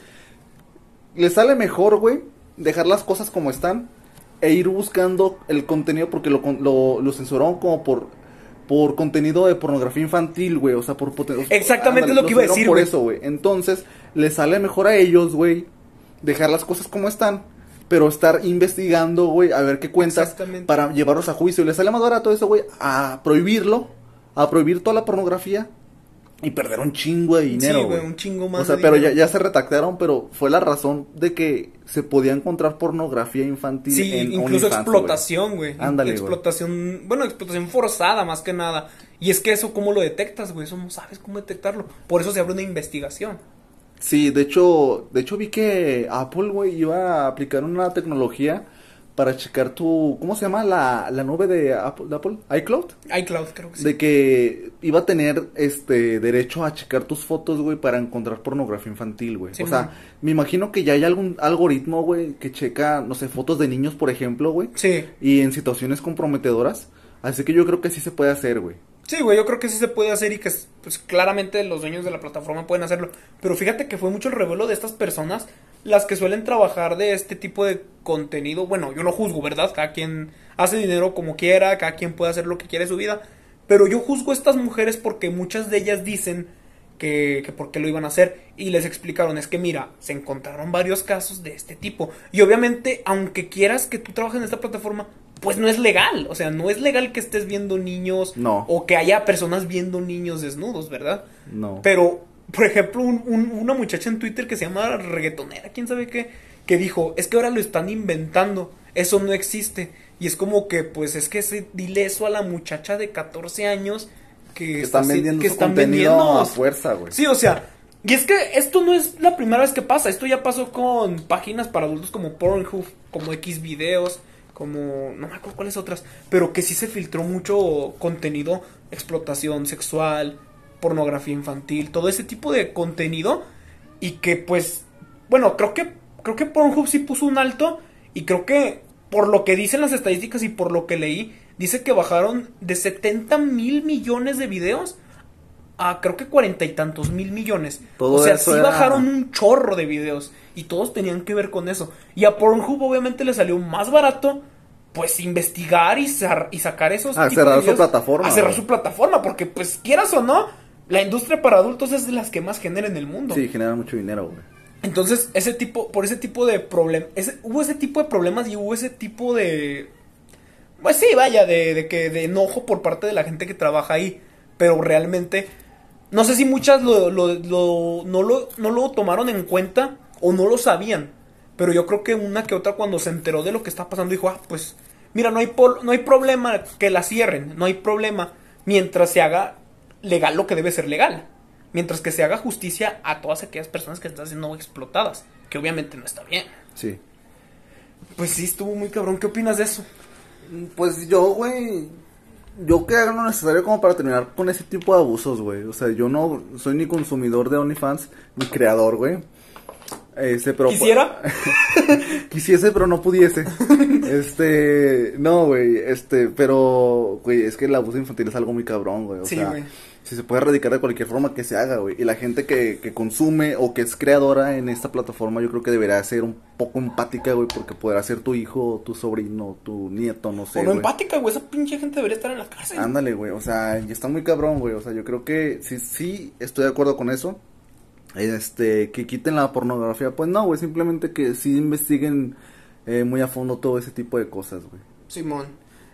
Les sale mejor, güey, dejar las cosas como están e ir buscando el contenido porque lo, lo, lo censuraron como por por contenido de pornografía infantil, güey, o sea, por Exactamente lo que iba a decir, por eso, güey. Entonces, les sale mejor a ellos, güey, dejar las cosas como están, pero estar investigando, güey, a ver qué cuentas para llevarlos a juicio. Les sale más barato eso, güey, a prohibirlo, a prohibir toda la pornografía y perder un chingo de dinero, Sí, güey, un chingo más O sea, de pero ya, dinero. ya se retractaron, pero fue la razón de que se podía encontrar pornografía infantil Sí, en incluso OnlyFans, explotación, güey. Ándale. Explotación, bueno, explotación forzada más que nada. Y es que eso, ¿cómo lo detectas, güey? Eso no sabes cómo detectarlo. Por eso se abre una investigación. Sí, de hecho, de hecho vi que Apple, güey, iba a aplicar una tecnología para checar tu, ¿cómo se llama? La, la nube de Apple, de Apple, iCloud. iCloud, creo que sí. De que iba a tener este derecho a checar tus fotos, güey, para encontrar pornografía infantil, güey. Sí, o sea, man. me imagino que ya hay algún algoritmo, güey, que checa, no sé, fotos de niños, por ejemplo, güey, Sí. y en situaciones comprometedoras. Así que yo creo que sí se puede hacer, güey. Sí, güey, yo creo que sí se puede hacer y que pues claramente los dueños de la plataforma pueden hacerlo. Pero fíjate que fue mucho el revuelo de estas personas, las que suelen trabajar de este tipo de contenido. Bueno, yo no juzgo, ¿verdad? Cada quien hace dinero como quiera, cada quien puede hacer lo que quiere de su vida. Pero yo juzgo a estas mujeres porque muchas de ellas dicen que, que por qué lo iban a hacer. Y les explicaron, es que mira, se encontraron varios casos de este tipo. Y obviamente, aunque quieras que tú trabajes en esta plataforma, pues no es legal. O sea, no es legal que estés viendo niños No. o que haya personas viendo niños desnudos, ¿verdad? No. Pero, por ejemplo, un- un- una muchacha en Twitter que se llama reggaetonera, quién sabe qué, que dijo, es que ahora lo están inventando, eso no existe. Y es como que, pues es que se, dile eso a la muchacha de 14 años que, que está están vendiendo que su están contenido vendiendo- a fuerza, güey. Sí, o sea, y es que esto no es la primera vez que pasa, esto ya pasó con páginas para adultos como Pornhub, como X videos, como no me acuerdo cuáles otras, pero que sí se filtró mucho contenido, explotación sexual, pornografía infantil, todo ese tipo de contenido y que pues bueno, creo que creo que Pornhub sí puso un alto y creo que por lo que dicen las estadísticas y por lo que leí, dice que bajaron de 70 mil millones de videos a creo que cuarenta y tantos mil millones. Todo o sea, sí era- bajaron un chorro de videos y todos tenían que ver con eso. Y a Pornhub obviamente le salió más barato pues investigar y, sacar esos A tipos cerrar de su plataforma, A cerrar su plataforma porque pues quieras o no, la industria para adultos es de las que más genera en el mundo. Sí, genera mucho dinero, güey. Entonces, ese tipo, por ese tipo de problemas, hubo ese tipo de problemas y hubo ese tipo de, pues sí, vaya, de, de que, de enojo por parte de la gente que trabaja ahí, pero realmente, no sé si muchas lo, lo- lo- no, lo, no lo tomaron en cuenta o no lo sabían, pero yo creo que una que otra cuando se enteró de lo que está pasando dijo, ah, pues, mira, no hay, pol- no hay problema que la cierren, no hay problema mientras se haga legal lo que debe ser legal. Mientras que se haga justicia a todas aquellas personas que están siendo explotadas. Que obviamente no está bien. Sí. Pues sí, estuvo muy cabrón. ¿Qué opinas de eso? Pues yo, güey, yo que haga lo necesario como para terminar con ese tipo de abusos, güey. O sea, yo no soy ni consumidor de OnlyFans, ni creador, güey. Este, pero... ¿Quisiera? Quisiese, pero no pudiese. Este, no, güey, este, pero, güey, es que el abuso infantil es algo muy cabrón, güey. O Sí, sea, güey. Si se puede erradicar de cualquier forma que se haga, güey. Y la gente que, que consume o que es creadora en esta plataforma, yo creo que deberá ser un poco empática, güey, porque podrá ser tu hijo, tu sobrino, tu nieto, no sé. o no güey. empática, güey. Esa pinche gente debería estar en la cárcel. Ándale, güey, o sea, y está muy cabrón, güey, o sea, yo creo que sí, sí, estoy de acuerdo con eso. Este, que quiten la pornografía, pues no, güey, simplemente que sí investiguen eh, muy a fondo todo ese tipo de cosas, güey. Simón.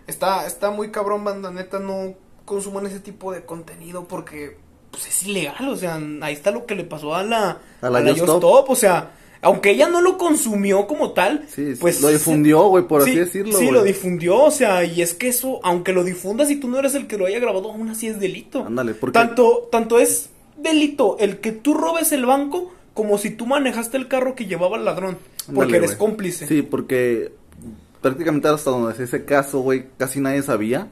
Está, está muy cabrón, banda. Neta, no consuman ese tipo de contenido porque pues, es ilegal. O sea, ahí está lo que le pasó a la, A la Just Just Stop. Stop, O sea, aunque ella no lo consumió como tal, Sí, sí, pues lo difundió, güey, por así sí, decirlo, Sí, lo difundió. O sea, y es que eso, aunque lo difundas y tú no eres el que lo haya grabado, aún así es delito. Ándale, porque- Tanto, tanto es delito el que tú robes el banco como si tú manejaste el carro que llevaba el ladrón. Porque eres cómplice. Sí, porque prácticamente hasta donde es ese caso, güey, casi nadie sabía.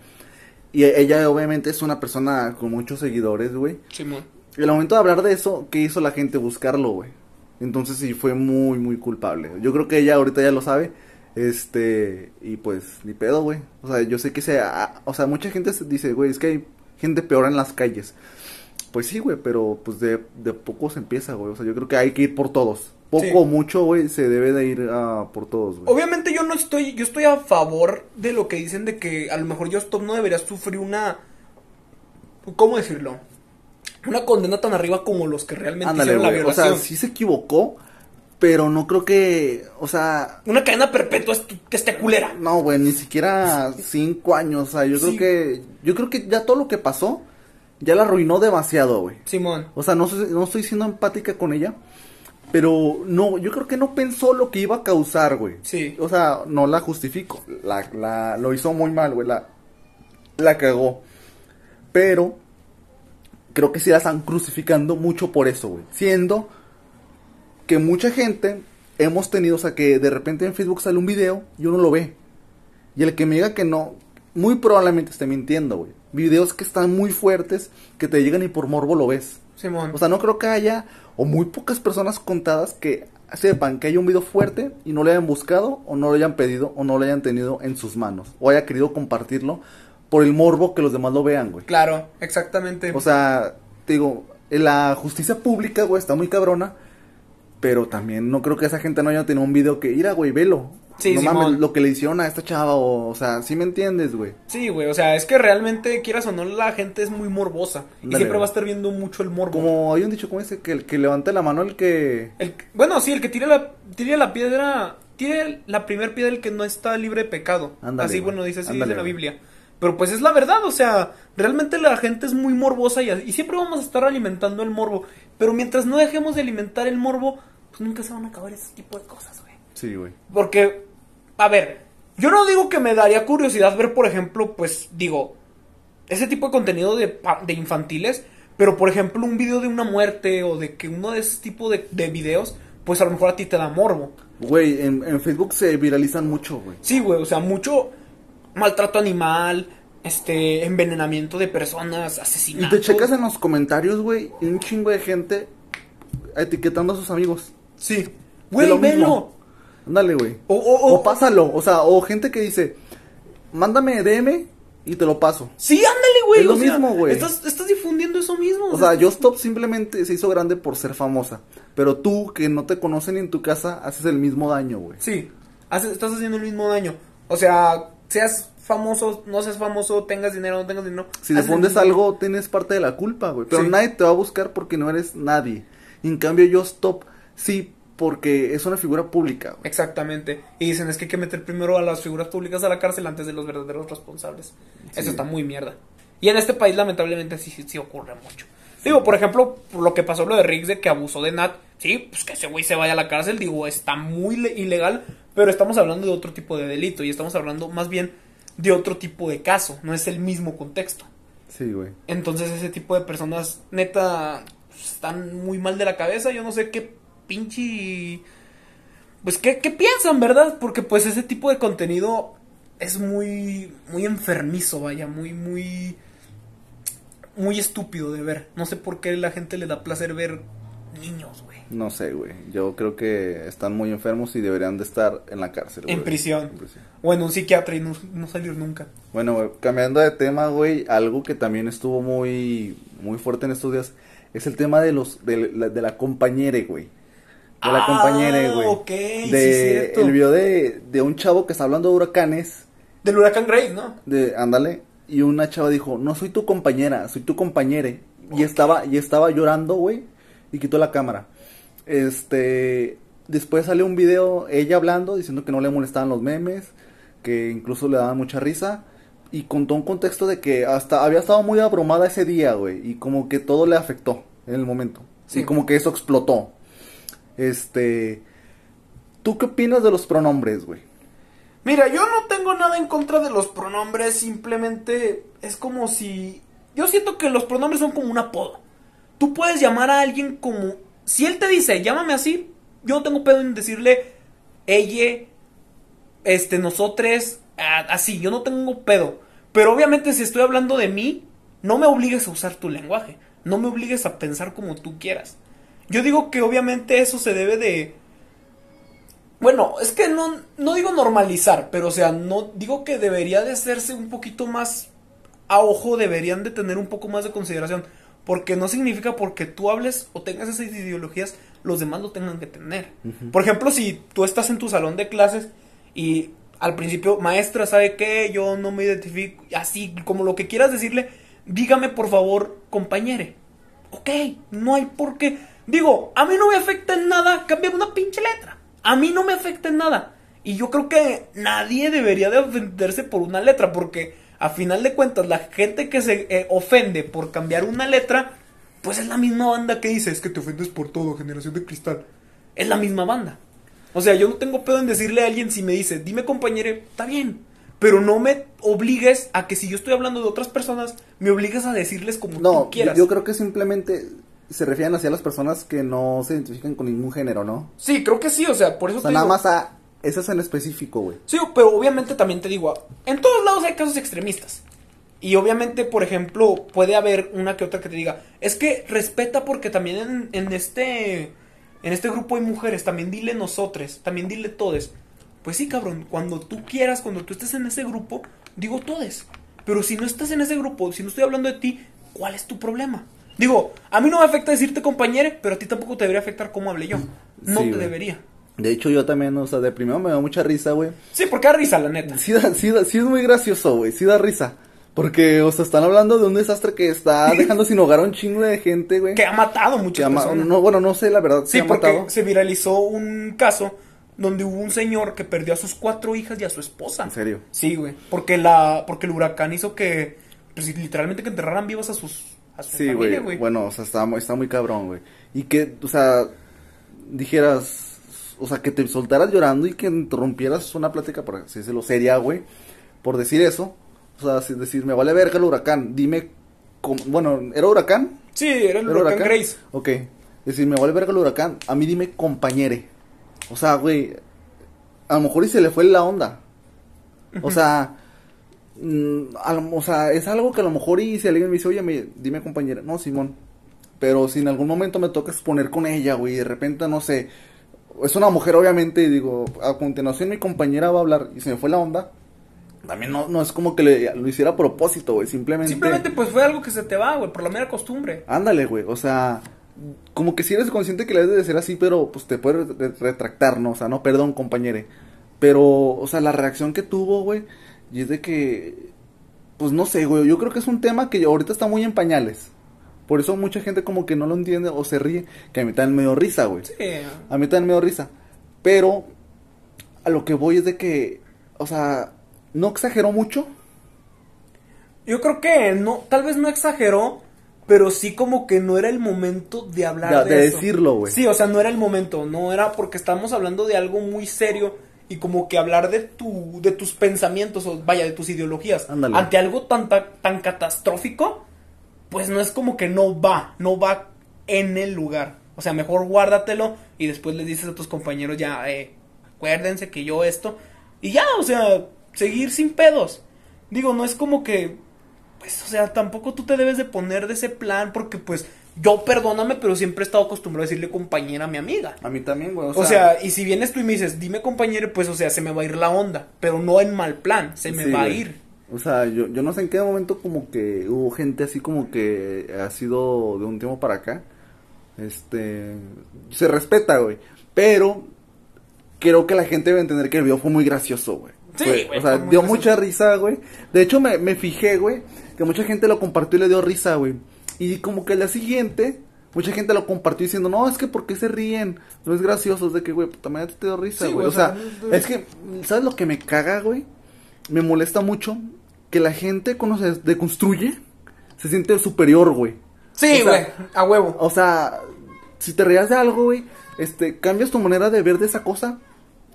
Y ella obviamente es una persona con muchos seguidores, güey. Simón. Y al momento de hablar de eso, ¿qué hizo la gente? Buscarlo, güey. Entonces sí fue muy, muy culpable. Yo creo que ella ahorita ya lo sabe. Este, y pues, ni pedo, güey. O sea, yo sé que se, ah, o sea, mucha gente dice, güey, es que hay gente peor en las calles. Pues sí, güey, pero pues de, de poco se empieza, güey. O sea, yo creo que hay que ir por todos. Poco Sí. o mucho, güey, se debe de ir ah, por todos, güey. Obviamente yo no estoy, yo estoy a favor de lo que dicen de que a lo mejor Stop no debería sufrir una, ¿cómo decirlo? Una condena tan arriba como los que realmente Ándale, hicieron la. O sea, sí se equivocó, pero no creo que, o sea, Una cadena perpetua es que esté culera. No, güey, ni siquiera cinco años. O sea, yo Sí. creo que. Yo creo que ya todo lo que pasó. Ya la arruinó demasiado, güey. Simón. O sea, no, no estoy siendo empática con ella. Pero no, yo creo que no pensó lo que iba a causar, güey. Sí. O sea, no la justifico. La, la, lo hizo muy mal, güey. La, la cagó. Pero creo que sí la están crucificando mucho por eso, güey. Siendo que mucha gente hemos tenido, o sea, que de repente en Facebook sale un video y uno lo ve. Y el que me diga que no, muy probablemente esté mintiendo, güey. Videos que están muy fuertes, que te llegan y por morbo lo ves. Simón. O sea, no creo que haya, o muy pocas personas contadas que sepan que hay un video fuerte y no lo hayan buscado, o no lo hayan pedido, o no lo hayan tenido en sus manos, o haya querido compartirlo por el morbo que los demás lo vean, güey. claro, exactamente. O sea, te digo, la justicia pública, güey, está muy cabrona, pero también no creo que esa gente no haya tenido un video que, ira, güey, velo. Sí, no Simón. mames, lo que le hicieron a esta chava, o, o sea, sí me entiendes, güey. sí, güey, o sea, es que realmente, quieras o no, la gente es muy morbosa. y siempre va a estar viendo mucho el morbo. Como hay un dicho, ¿cómo dice? Que el que levante la mano el que... El, bueno, sí, el que tire la, tire la piedra, tire la primer piedra el que no está libre de pecado. Ándale, así, güey. bueno, dice así Ándale, dice la. Biblia. Pero pues es la verdad, o sea, realmente la gente es muy morbosa y, y siempre vamos a estar alimentando el morbo. Pero mientras no dejemos de alimentar el morbo, pues nunca se van a acabar ese tipo de cosas, güey. Sí, güey. Porque, a ver, yo no digo que me daría curiosidad ver, por ejemplo, pues digo, ese tipo de contenido de, infantiles, pero por ejemplo un video de una muerte o de que uno de ese tipo de, de videos, pues a lo mejor a ti te da morbo. Güey, en, en Facebook se viralizan mucho, güey. Sí, güey, o sea, mucho maltrato animal, este, envenenamiento de personas, Y asesinatos. te checas en los comentarios, güey, y un chingo de gente etiquetando a sus amigos. Sí. Güey, lo velo. mismo. Ándale, güey. O, o, O pásalo, o sea, o gente que dice, mándame DM y te lo paso. Sí, ándale, güey. Es lo o sea, mismo, güey. Estás, estás difundiendo eso mismo. O sea, Yo Stop simplemente se hizo grande por ser famosa. Pero tú, que no te conocen ni en tu casa, haces el mismo daño, güey. Sí, haces- estás haciendo el mismo daño. O sea, seas famoso, no seas famoso, tengas dinero, no tengas dinero. Si difundes algo, tienes parte de la culpa, güey. Pero Sí. nadie te va a buscar porque no eres nadie. En cambio, Yo Stop, sí, porque es una figura pública, güey. Exactamente. Y dicen, es que hay que meter primero a las figuras públicas a la cárcel antes de los verdaderos responsables. Eso está muy mierda. Y en este país, lamentablemente, sí, sí, sí ocurre mucho. Digo, por ejemplo, lo que pasó lo de Riggs de que abusó de Nat. Sí, pues que ese güey se vaya a la cárcel. Digo, está muy le- ilegal. Pero estamos hablando de otro tipo de delito. Y estamos hablando más bien de otro tipo de caso. No es el mismo contexto. Sí, güey. Entonces ese tipo de personas neta están muy mal de la cabeza. Yo no sé qué pinche... Pues qué, qué piensan, ¿verdad? Porque pues ese tipo de contenido es muy, muy enfermizo, vaya, muy, muy... Muy estúpido de ver. No sé por qué la gente le da placer ver niños, güey. No sé, güey. Yo creo que están muy enfermos y deberían de estar en la cárcel. En güey. prisión. En prisión. O en un psiquiatra y no, no salir nunca. Bueno, güey, cambiando de tema, güey, algo que también estuvo muy, muy fuerte en estos días es el tema de los, de, la, de la compañere, güey. De la Ah, compañere, güey. ok, sí, de cierto. el video de, de un chavo que está hablando de huracanes, Del huracán Grace, ¿no? de, ándale, y una chava dijo, no soy tu compañera, soy tu compañere. Y estaba, y estaba llorando, güey, y quitó la cámara. Este, después salió un video, ella hablando, diciendo que no le molestaban los memes, que incluso le daban mucha risa. Y contó un contexto de que hasta había estado muy abrumada ese día, güey. Y como que todo le afectó en el momento. Sí. Y como que eso explotó. Este. ¿Tú qué opinas de los pronombres, güey? Mira, yo no tengo nada en contra de los pronombres, simplemente es como si... Yo siento que los pronombres son como un apodo. Tú puedes llamar a alguien como... Si él te dice, llámame así, yo no tengo pedo en decirle ella, este, nosotros, a- así, yo no tengo pedo. Pero obviamente si estoy hablando de mí, no me obligues a usar tu lenguaje, no me obligues a pensar como tú quieras. Yo digo que obviamente eso se debe de... Bueno, es que no, no digo normalizar, pero o sea, no digo que debería de hacerse un poquito más a ojo, deberían de tener un poco más de consideración, porque no significa porque tú hables o tengas esas ideologías, los demás lo tengan que tener. Por ejemplo, si tú estás en tu salón de clases y al principio, maestra, ¿sabe qué? Yo no me identifico, así como lo que quieras decirle, dígame por favor, compañere. Ok, no hay por qué. Digo, a mí no me afecta en nada cambiar una pinche letra. A mí no me afecta en nada. Y yo creo que nadie debería de ofenderse por una letra, porque a final de cuentas la gente que se eh, ofende por cambiar una letra, pues es la misma banda que dice, es que te ofendes por todo, generación de cristal. Es la misma banda. O sea, yo no tengo pedo en decirle a alguien si me dice, dime compañero, está bien. Pero no me obligues a que si yo estoy hablando de otras personas, me obligues a decirles como No, tú quieras. yo creo que simplemente se refieren hacia las personas que no se identifican con ningún género, ¿no? Sí, creo que sí, o sea, por eso O sea, te nada digo- más a esas en específico, güey. Sí, pero obviamente también te digo, en todos lados hay casos extremistas. Y obviamente, por ejemplo, puede haber una que otra que te diga, es que respeta porque también en, en este en este grupo hay mujeres, también dile nosotros, también dile todes. Pues sí, cabrón, cuando tú quieras, cuando tú estés en ese grupo, digo todes. Pero si no estás en ese grupo, si no estoy hablando de ti, ¿cuál es tu problema? Digo, a mí no me afecta decirte compañero, pero a ti tampoco te debería afectar cómo hable yo. No Sí, te debería. De hecho, yo también, o sea, de primero me da mucha risa, güey. Sí, porque da risa, la neta. Sí, da- sí, da- sí es muy gracioso, güey. Sí da risa. Porque, o sea, están hablando de un desastre que está dejando sin hogar a un chingo de gente, güey. Que ha matado muchas personas. no, bueno, no sé la verdad. Sí, ha porque matado. se viralizó un caso donde hubo un señor que perdió a sus cuatro hijas y a su esposa. ¿En serio? Sí, güey. Porque la, porque el huracán hizo que, pues, literalmente que enterraran vivos a sus, a su Sí, familia, güey. Bueno, o sea, está, muy- está muy cabrón, güey. Y que, o sea, dijeras, o sea, que te soltaras llorando y que interrumpieras una plática, por así decirlo, seria, güey, por decir eso. O sea, sin decir, me vale verga el huracán, dime, cómo- bueno, ¿era huracán? Sí, era el ¿Era huracán, Grace. Ok. Decir, me vale verga el huracán, a mí dime compañere. O sea, güey, a lo mejor y se le fue la onda. O sea, mm, o sea, es algo que a lo mejor y si alguien me dice, oye, me, dime compañera, no, Simón. Pero si en algún momento me toca exponer con ella, güey, de repente, no sé, es una mujer obviamente, y digo, a continuación mi compañera va a hablar y se me fue la onda. También no, no es como que le, lo hiciera a propósito, güey, simplemente... Simplemente, pues, fue algo que se te va, güey, por la mera costumbre. Ándale, güey, o sea, como que si eres consciente que le debes de ser así, pero pues te puedes re- retractar, ¿no? O sea, no, perdón, compañere. Pero, o sea, la reacción que tuvo, güey, y es de que, pues no sé, güey, yo creo que es un tema que ahorita está muy en pañales. Por eso mucha gente como que no lo entiende o se ríe, que a mí también me dio risa, güey. Sí. A mí también me dio risa. Pero a lo que voy es de que, o sea, no exageró mucho. Yo creo que no, tal vez no exageró, pero sí como que no era el momento de hablar De- de, de eso. decirlo, güey. Sí, o sea, no era el momento, no era porque estamos hablando de algo muy serio y como que hablar de tu de tus pensamientos o vaya de tus ideologías Ándale. ante algo tan ta- tan catastrófico, pues no es como que no va, no va en el lugar. O sea, mejor guárdatelo y después les dices a tus compañeros ya, eh, acuérdense que yo esto y ya, o sea, seguir sin pedos. Digo, no es como que pues, o sea, tampoco tú te debes de poner de ese plan porque, pues, Yo perdóname, pero siempre he estado acostumbrado a decirle compañera a mi amiga. A mí también, güey. O sea, y si vienes tú y me dices, dime compañero, pues, o sea, se me va a ir la onda. Pero no en mal plan, se me Sí, va a ir. O sea, yo, yo no sé en qué momento como que hubo gente así como que ha sido de un tiempo para acá. Este, se respeta, güey. Pero creo que la gente debe entender que el video fue muy gracioso, güey. Sí, güey, O sea, dio gracioso. mucha risa, güey. De hecho, me, me fijé, güey, que mucha gente lo compartió y le dio risa, güey. Y como que al día siguiente, mucha gente lo compartió diciendo, no, es que ¿por qué se ríen? No es gracioso, es de que, güey, puta madre, te dio risa, güey. o sea, es que, ¿sabes lo que me caga, güey? Me molesta mucho que la gente cuando se deconstruye se siente superior, güey. Sí, O sea, güey, a huevo. O sea, si te reías de algo, güey, este, cambias tu manera de ver de esa cosa,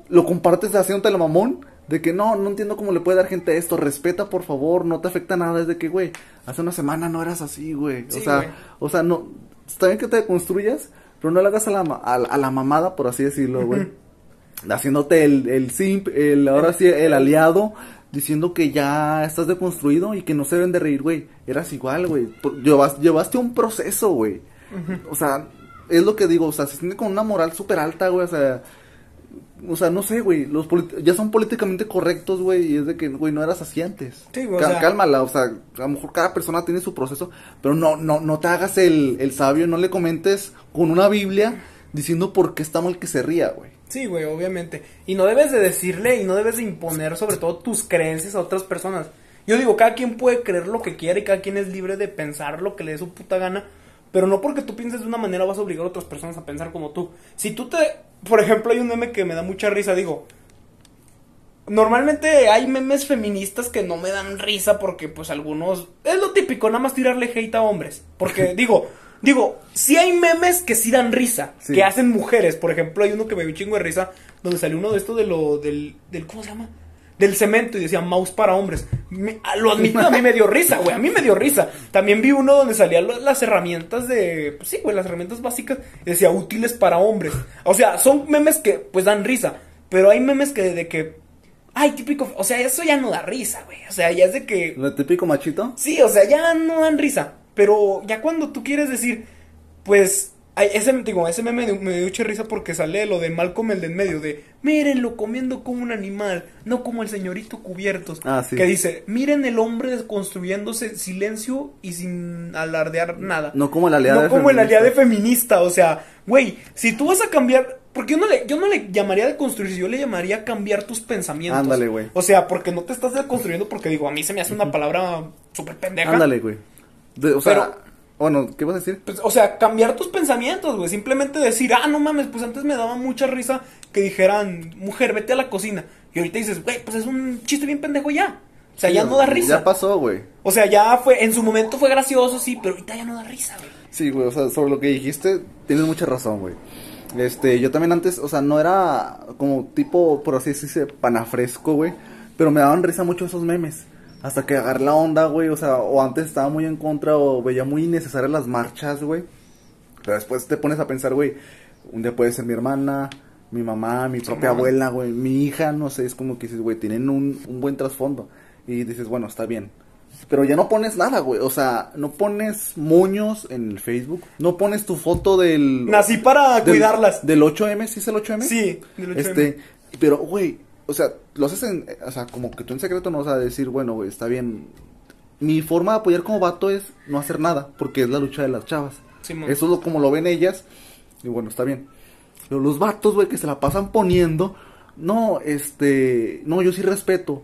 lo compartes haciéndote la mamón, de que no, no entiendo cómo le puede dar gente esto, respeta por favor, no te afecta nada, es de que, güey, hace una semana no eras así, güey. Sí, o sea, güey. o sea, no, está bien que te construyas, pero no le hagas a la, a, a la mamada, por así decirlo, güey. Haciéndote el, el simp, el, ahora sí, el aliado, diciendo que ya estás deconstruido y que no se deben de reír, güey. Eras igual, güey. Llevas- llevaste un proceso, güey. O sea, es lo que digo, o sea, se siente con una moral súper alta, güey, o sea... O sea, no sé, güey, los ya son políticamente correctos, güey, y es de que, güey, no eras así antes. Sí, güey, o sea- Cálmala, o sea, a lo mejor cada persona tiene su proceso, pero no, no, no te hagas el, el sabio, no le comentes con una Biblia diciendo por qué está mal que se ría, güey. Sí, güey, obviamente. Y no debes de decirle y no debes de imponer sobre todo tus creencias a otras personas. Yo digo, cada quien puede creer lo que quiera y cada quien es libre de pensar lo que le dé su puta gana. Pero no porque tú pienses de una manera vas a obligar a otras personas a pensar como tú. Si tú te... Por ejemplo, hay un meme que me da mucha risa, digo... Normalmente hay memes feministas que no me dan risa porque pues algunos... Es lo típico, nada más tirarle hate a hombres. Porque digo... Digo, sí hay memes que sí dan risa, Sí. que hacen mujeres. Por ejemplo, hay uno que me dio un chingo de risa, donde salió uno de esto de lo, del, del, ¿cómo se llama? Del cemento y decía mouse para hombres. Me- a- lo admito, a mí me dio risa, güey, a mí me dio risa. También vi uno donde salían las herramientas de, pues sí, güey, las herramientas básicas, y decía útiles para hombres. O sea, son memes que, pues, dan risa, pero hay memes que, de que, ay, típico, o sea, eso ya no da risa, güey. O sea, ya es de que, Lo típico machito. Sí, o sea, ya no dan risa. Pero ya cuando tú quieres decir, pues, ay, ese, digo, ese meme me, me dio mucha risa porque sale lo de Malcolm el de en medio, de, mírenlo comiendo como un animal, no como el señorito cubiertos. Ah, sí. Que dice, miren el hombre desconstruyéndose silencio y sin alardear nada. No como el aliado No como el feminista. aliado de feminista, o sea, güey, si tú vas a cambiar, porque yo no le, yo no le llamaría de construir, yo le llamaría cambiar tus pensamientos. Ándale, güey. O sea, porque no te estás deconstruyendo, porque digo, a mí se me hace una palabra súper pendeja. Ándale, güey. De- O sea, Pero- bueno, ¿qué vas a decir? Pues, o sea, cambiar tus pensamientos, güey. Simplemente decir, ah, no mames, pues antes me daba mucha risa que dijeran, mujer, vete a la cocina. Y ahorita dices, güey, pues es un chiste bien pendejo ya. O sea, ya no da risa. Ya pasó, güey. O sea, ya fue, en su momento fue gracioso, sí, pero ahorita ya no da risa, güey. Sí, güey, o sea, sobre lo que dijiste, tienes mucha razón, güey. Este, yo también antes, o sea, no era como tipo, por así decirse, panafresco, güey. Pero me daban risa mucho esos memes. Hasta que agarré la onda, güey. O sea, o antes estaba muy en contra o veía muy innecesarias las marchas, güey. Pero después te pones a pensar, güey, un día puede ser mi hermana, mi mamá, mi propia abuela, güey, mi hija, no sé, es como que dices, güey, tienen un, un buen trasfondo. Y dices, bueno, está bien. Pero ya no pones nada, güey. O sea, no pones moños en el Facebook. No pones tu foto del. Nací para del- cuidarlas. Del 8M, ¿sí es el 8M? Sí, del 8M. Este, pero, güey, o sea, lo haces en. O sea, como que tú en secreto no vas a decir, bueno, güey, está bien. Mi forma de apoyar como vato es no hacer nada, porque es la lucha de las chavas. Simón. Eso es lo, como lo ven ellas. Y bueno, está bien. Pero los vatos, güey, que se la pasan poniendo. No, este. No, yo sí respeto.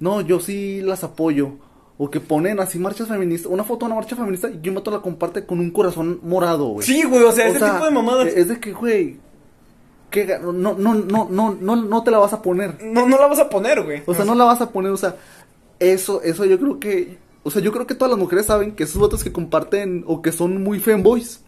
No, yo sí las apoyo. O que ponen así marchas feministas. Una foto de una marcha feminista y un vato la comparte con un corazón morado, güey. Sí, güey, o sea, ese tipo de mamadas. Es de que, güey. Que, ga- no, no, no, no, no, no te la vas a poner. No, no la vas a poner, güey. O sea, no la vas a poner, o sea, eso, eso yo creo que, o sea, yo creo que todas las mujeres saben que esos votos que comparten o que son muy femboys,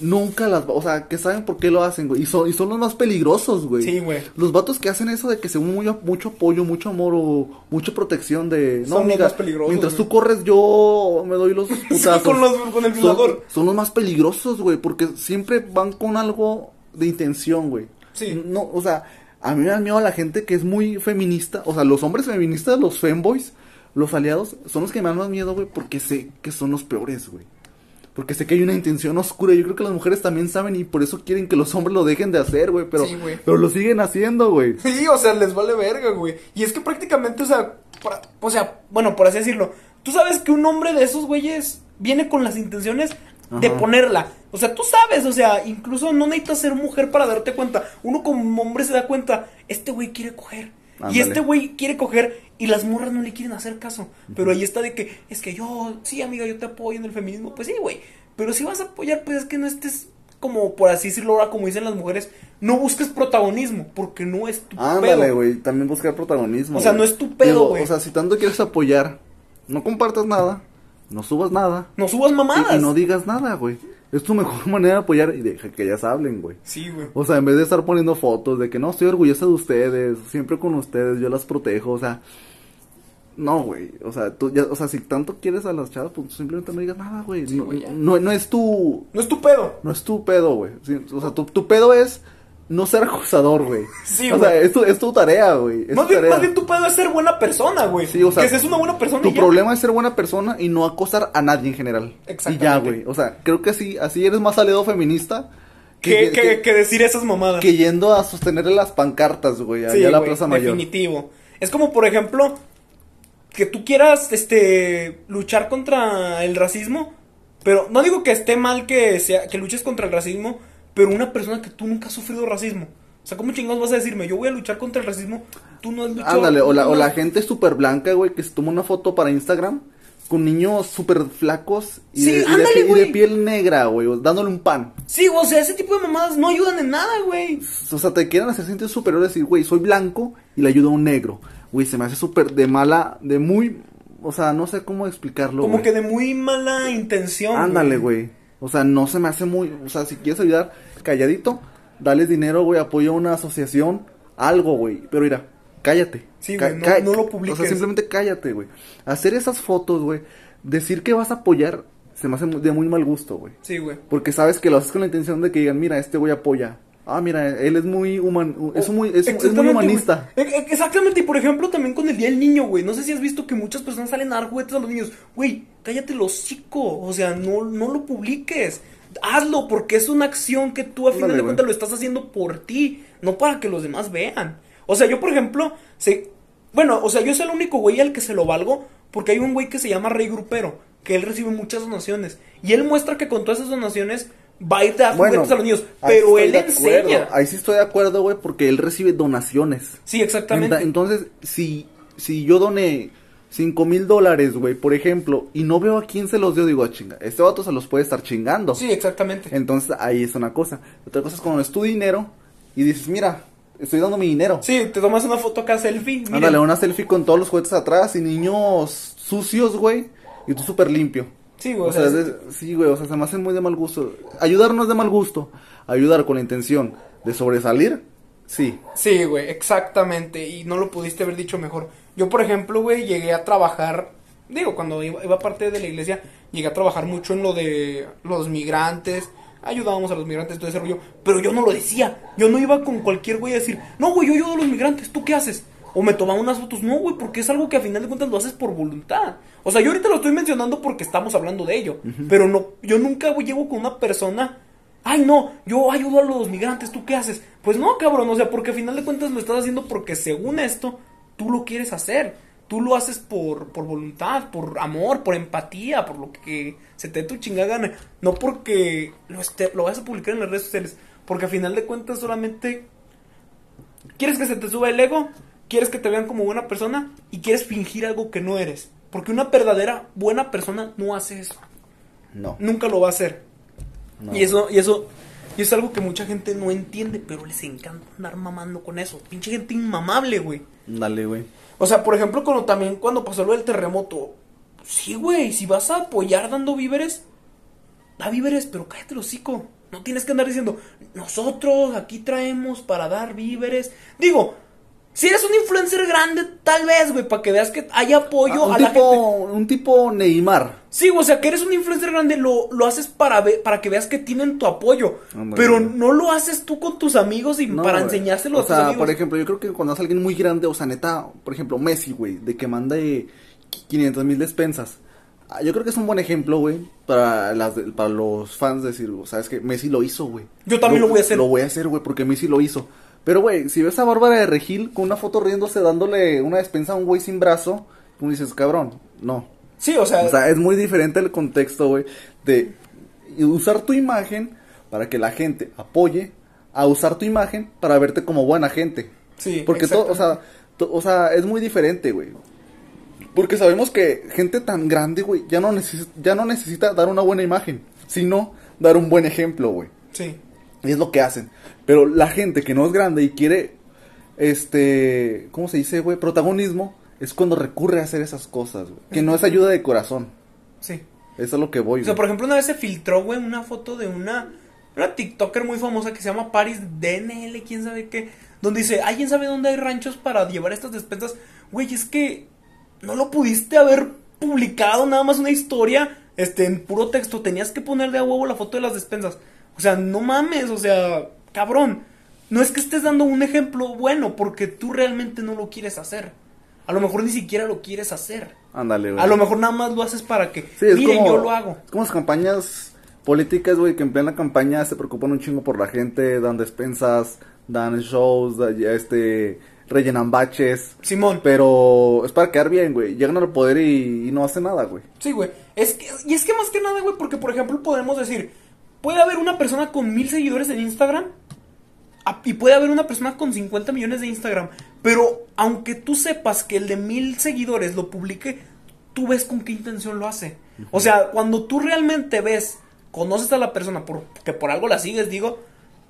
nunca las, o sea, que saben por qué lo hacen, güey, y son, y son los más peligrosos, güey. Sí, güey. Los vatos que hacen eso de que según muy, mucho apoyo, mucho amor o mucha protección de, no, Son los amiga, más peligrosos, mientras güey. tú corres yo me doy los putazos. con los- con el Son-. Son, los más peligrosos, güey, porque siempre van con algo de intención, güey. Sí. No, o sea, a mí me da miedo a la gente que es muy feminista. O sea, los hombres feministas, los femboys, los aliados, son los que me dan más miedo, güey, porque sé que son los peores, güey. Porque sé que hay una intención oscura. Yo creo que las mujeres también saben y por eso quieren que los hombres lo dejen de hacer, güey. Pero, Sí, pero lo siguen haciendo, güey. Sí, o sea, les vale verga, güey. Y es que prácticamente, o sea, o sea, bueno, por así decirlo, tú sabes que un hombre de esos güeyes viene con las intenciones de ponerla. O sea, tú sabes, o sea, incluso no necesitas ser mujer para darte cuenta. Uno como hombre se da cuenta, este güey quiere coger. Y este güey quiere coger y las morras no le quieren hacer caso. Pero ahí está de que, es que yo, sí, amiga, yo te apoyo en el feminismo. Pues sí, güey. Pero si vas a apoyar, pues es que no estés como, por así decirlo ahora, como dicen las mujeres, no busques protagonismo, porque no es tu Ándale, güey. También buscar protagonismo. O sea, no es tu pedo, güey. O sea, si tanto quieres apoyar, no compartas nada, no subas nada. No subas mamadas. Y, no digas nada, güey. Es tu mejor manera de apoyar y deja que ellas hablen, güey. Sí, güey. O sea, en vez de estar poniendo fotos de que no, estoy orgullosa de ustedes, siempre con ustedes, yo las protejo, o sea, no, güey, o sea, tú ya, o sea, si tanto quieres a las chavas, pues simplemente no digas nada, güey, no, no, no es tu, No es tu pedo. no es tu pedo, güey, Sí, o sea, tu, tu pedo es no ser acosador, güey, Sí, o sea, es tu, es tu tarea, güey, Más más bien tu pedo es ser buena persona, güey. Sí, o sea, que seas una buena persona Tu y ya. problema es ser buena persona y no acosar a nadie en general. Exactamente. Y ya, güey. O sea, creo que así, así eres más aliado feminista Que, que, que decir esas mamadas. que yendo a sostenerle las pancartas, güey, allá Sí, a la Plaza Mayor. definitivo. Es como, por ejemplo, que tú quieras, este, luchar contra el racismo, pero no digo que esté mal que sea, que luches contra el racismo, pero una persona que tú nunca has sufrido racismo. O sea, ¿cómo chingados vas a decirme? Yo voy a luchar contra el racismo, tú no has luchado. Ándale, o la, o la gente súper blanca, güey, que se toma una foto para Instagram con niños súper flacos y, Sí, de, y de de piel negra, güey, dándole un pan. Sí, o sea, ese tipo de mamadas no ayudan en nada, güey. O sea, te quieren hacer sentir superior y decir, güey, soy blanco y le ayudo a un negro. Güey, se me hace súper de mala, de muy, o sea, no sé cómo explicarlo. Como que de muy mala intención. Ándale, güey. O sea, no se me hace muy. O sea, si quieres ayudar, calladito, dales dinero, güey, apoya a una asociación, algo, güey. Pero mira, cállate. Sí, Ca- güey, no- ca- no lo O publiques. sea, simplemente cállate, güey. Hacer esas fotos, güey, decir que vas a apoyar, se me hace de muy mal gusto, güey. Sí, güey. Porque sabes que lo haces con la intención de que digan, mira, este güey apoya. Ah, mira, él es muy human, es muy, es, es muy humanista. güey. E- e- Exactamente, y por ejemplo también con el Día del Niño, güey. No sé si has visto que muchas personas salen a dar juguetes a los niños. Güey, cállate los chico. O sea, no, no lo publiques. Hazlo porque es una acción que tú a final de cuentas lo estás haciendo por ti, no para que los demás vean. O sea, yo por ejemplo, se... bueno, o sea, yo soy el único güey al que se lo valgo porque hay un güey que se llama Rey Grupero, que él recibe muchas donaciones y él muestra que con todas esas donaciones va a ir a dar juguetes a los niños, pero él de enseña. Ahí sí estoy de acuerdo, güey, porque él recibe donaciones. Sí, exactamente. Entonces, si, si yo doné cinco mil dólares, güey, por ejemplo, y no veo a quién se los dio, digo, "Ah, chinga, este vato se los puede estar chingando. Sí, exactamente. Entonces, ahí es una cosa. Otra cosa es cuando es tu dinero y dices, mira, estoy dando mi dinero. Sí, te tomas una foto acá selfie. Ándale, una selfie con todos los juguetes atrás y niños sucios, güey, y tú súper limpio. Sí, güey. O sea, es de- sí, güey, o sea, se me hace muy de mal gusto. Ayudar no es de mal gusto. Ayudar con la intención de sobresalir, sí. Sí, güey, exactamente. Y no lo pudiste haber dicho mejor. Yo, por ejemplo, güey, llegué a trabajar. Digo, cuando iba, iba parte de la iglesia, llegué a trabajar mucho en lo de los migrantes. Ayudábamos a los migrantes, todo ese rollo. Pero yo no lo decía. Yo no iba con cualquier güey a decir, no, güey, yo ayudo a los migrantes, ¿tú qué haces? O me tomaba unas fotos. No, güey, porque es algo que a final de cuentas lo haces por voluntad. O sea, yo ahorita lo estoy mencionando porque estamos hablando de ello. Pero no, yo nunca güey, llego con una persona. Ay, no, yo ayudo a los migrantes, ¿tú qué haces? Pues no, cabrón, o sea, porque a final de cuentas lo estás haciendo porque según esto, tú lo quieres hacer. Tú lo haces por, por voluntad, por amor, por empatía, por lo que se te dé tu chingada gana. No porque lo, esté, lo vas a publicar en las redes sociales. Porque a final de cuentas solamente quieres que se te suba el ego, quieres que te vean como buena persona y quieres fingir algo que no eres. Porque una verdadera buena persona no hace eso. No. Nunca lo va a hacer. no. Y eso, y eso, y es algo que mucha gente no entiende, pero les encanta andar mamando con eso. Pinche gente inmamable, güey. Dale, güey. O sea, por ejemplo, cuando también cuando pasó lo del terremoto. Sí, güey, si vas a apoyar dando víveres, da víveres, pero cállate el hocico. No tienes que andar diciendo, nosotros aquí traemos para dar víveres. Digo, si eres un influencer grande, tal vez, güey, para que veas que hay apoyo Ah, un, a la gente. un tipo Neymar. Sí, o sea, que eres un influencer grande, lo, lo haces para ver, para que veas que tienen tu apoyo. Ándale. Pero no lo haces tú con tus amigos y No, para güey. enseñárselo o a tus sea, amigos. por ejemplo, yo creo que cuando es alguien muy grande, o sea, neta, por ejemplo, Messi, güey, de que manda 500 mil despensas. Ah, Yo creo que es un buen ejemplo, güey, para, las, de- para los fans decir, ¿sabes qué? Messi lo hizo, güey. Yo también lo voy a hacer. Lo voy a hacer, güey, porque Messi lo hizo. Pero, güey, si ves a Bárbara de Regil con una foto riéndose dándole una despensa a un güey sin brazo, tú dices, cabrón, no. Sí, o sea, O sea, es muy diferente el contexto, güey, de usar tu imagen para que la gente apoye a usar tu imagen para verte como buena gente. sí. Porque todo, o sea, to- o sea, es muy diferente, güey. Porque sabemos que gente tan grande, güey, ya no necesita, ya no necesita dar una buena imagen, sino dar un buen ejemplo, güey. Sí. Y es lo que hacen. Pero la gente que no es grande y quiere, este, ¿cómo se dice, güey? Protagonismo, es cuando recurre a hacer esas cosas, güey. Que no es ayuda de corazón. Sí. Eso es lo que voy, O sea, güey. por ejemplo, una vez se filtró, güey, una foto de una, una TikToker muy famosa que se llama Paris DNL, quién sabe qué, donde dice, ¿alguien sabe dónde hay ranchos para llevar estas despensas? Güey, es que no lo pudiste haber publicado nada más una historia, este, en puro texto, tenías que poner de a huevo la foto de las despensas. O sea, no mames, o sea, cabrón, no es que estés dando un ejemplo bueno, porque tú realmente no lo quieres hacer. A lo mejor ni siquiera lo quieres hacer. Ándale, güey. A lo mejor nada más lo haces para que, Sí, es miren, como, yo lo hago. Es como las campañas políticas, güey, que en plena campaña se preocupan un chingo por la gente, dan despensas, dan shows, da- ya, este, rellenan baches. Simón. Pero es para quedar bien, güey. Llegan al poder y, y no hacen nada, güey. Sí, güey. Es que, y es que más que nada, güey, porque por ejemplo podemos decir, puede haber una persona con mil seguidores en Instagram a- y puede haber una persona con 50 millones de Instagram, pero aunque tú sepas que el de mil seguidores lo publique, tú ves con qué intención lo hace. O sea, cuando tú realmente ves, conoces a la persona, por, que por algo la sigues, digo,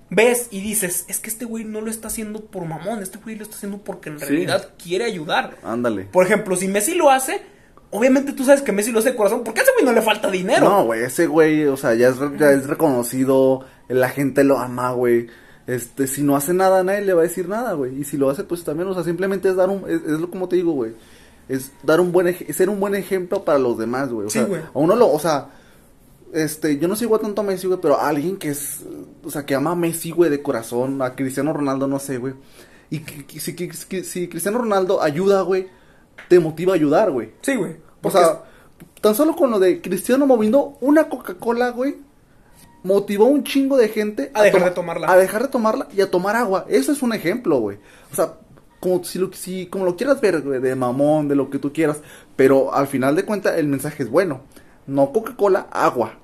ves y dices, es que este güey no lo está haciendo por mamón, este güey lo está haciendo porque en Sí. realidad quiere ayudar. Ándale. Por ejemplo, si Messi lo hace, obviamente tú sabes que Messi lo hace de corazón, porque a ese güey no le falta dinero. No, güey, ese güey, o sea, ya es, ya es reconocido, la gente lo ama, güey. Este, si no hace nada, nadie le va a decir nada, güey. Y si lo hace, pues también, o sea, simplemente es dar un, es, es lo como te digo, güey. Es dar un buen, ser un buen ejemplo para los demás, güey. O Sí, sea, güey. a uno lo, o sea, este, yo no sigo tanto a Messi, güey, pero a alguien que es, o sea, que ama a Messi, güey, de corazón, a Cristiano Ronaldo, no sé, güey. Y que- que- si, que- que- si Cristiano Ronaldo ayuda, güey, te motiva a ayudar, güey. Sí, güey. O sea, tan solo con lo de Cristiano moviendo una Coca-Cola, güey, motivó un chingo de gente A dejar de tomarla. A dejar de tomarla y a tomar agua. Eso es un ejemplo, güey. O sea, como si lo, si, como lo quieras ver, güey, de mamón, de lo que tú quieras, pero al final de cuentas el mensaje es bueno. No Coca-Cola, agua.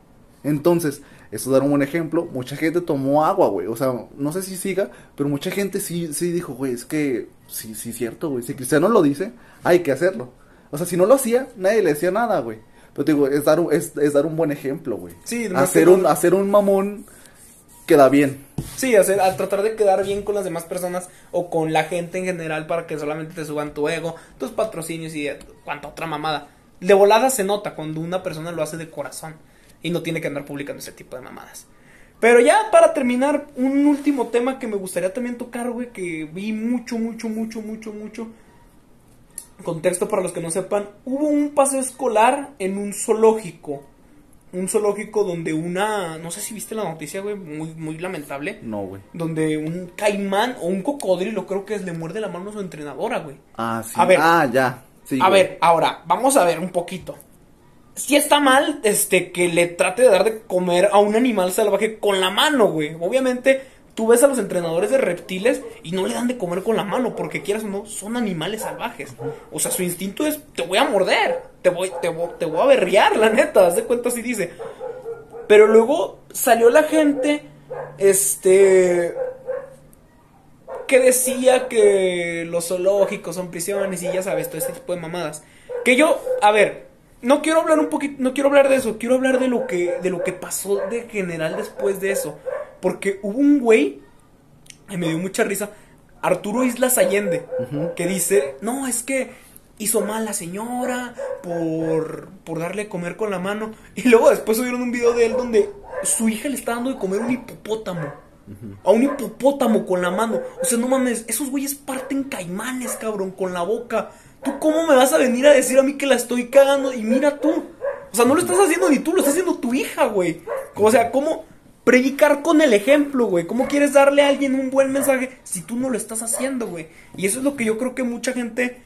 Entonces, eso es dar un buen ejemplo. Mucha gente tomó agua, güey. O sea, no sé si siga, pero mucha gente sí, sí dijo, güey, es que sí, sí, es cierto, güey. Si Cristiano lo dice, hay que hacerlo. O sea, si no lo hacía, nadie le decía nada, güey. Pero te digo, es dar un, es, es dar un buen ejemplo, güey. Sí, hacer un, hacer un mamón queda bien. Sí, hacer, al tratar de quedar bien con las demás personas o con la gente en general para que solamente te suban tu ego, tus patrocinios y cuanta otra mamada. De volada se nota cuando una persona lo hace de corazón y no tiene que andar publicando ese tipo de mamadas. Pero ya para terminar, un último tema que me gustaría también tocar, güey, que vi mucho, mucho, mucho, mucho, mucho. Contexto para los que no sepan, hubo un paseo escolar en un zoológico. Un zoológico donde una, no sé si viste la noticia, güey, muy, muy lamentable No, güey. donde un caimán o un cocodrilo, creo que es, le muerde la mano a su entrenadora, güey. Ah, sí. A ver. Ah, ya. Sí, a güey. ver, ahora, vamos a ver un poquito. Si está mal, este, que le trate de dar de comer a un animal salvaje con la mano, güey. Obviamente, tú ves a los entrenadores de reptiles y no le dan de comer con la mano, porque quieras o no, son animales salvajes. O sea, su instinto es, te voy a morder, te voy, te voy, te voy a berrear, la neta, haz de cuenta así dice. Pero luego salió la gente, este, que decía que los zoológicos son prisiones y ya sabes, todo este tipo de mamadas. Que yo, a ver, no quiero hablar un poquito, no quiero hablar de eso, quiero hablar de lo que, de lo que pasó de general después de eso. Porque hubo un güey, me dio mucha risa, Arturo Islas Allende, que dice, no, es que hizo mal la señora por, por darle a comer con la mano. Y luego después subieron un video de él donde su hija le está dando de comer un hipopótamo. A un hipopótamo con la mano. O sea, no mames, esos güeyes parten caimanes, cabrón, con la boca. ¿Tú cómo me vas a venir a decir a mí que la estoy cagando? Y mira tú. O sea, no lo estás haciendo ni tú, lo está haciendo tu hija, güey. O sea, ¿cómo predicar con el ejemplo, güey? ¿Cómo quieres darle a alguien un buen mensaje si tú no lo estás haciendo, güey? Y eso es lo que yo creo que mucha gente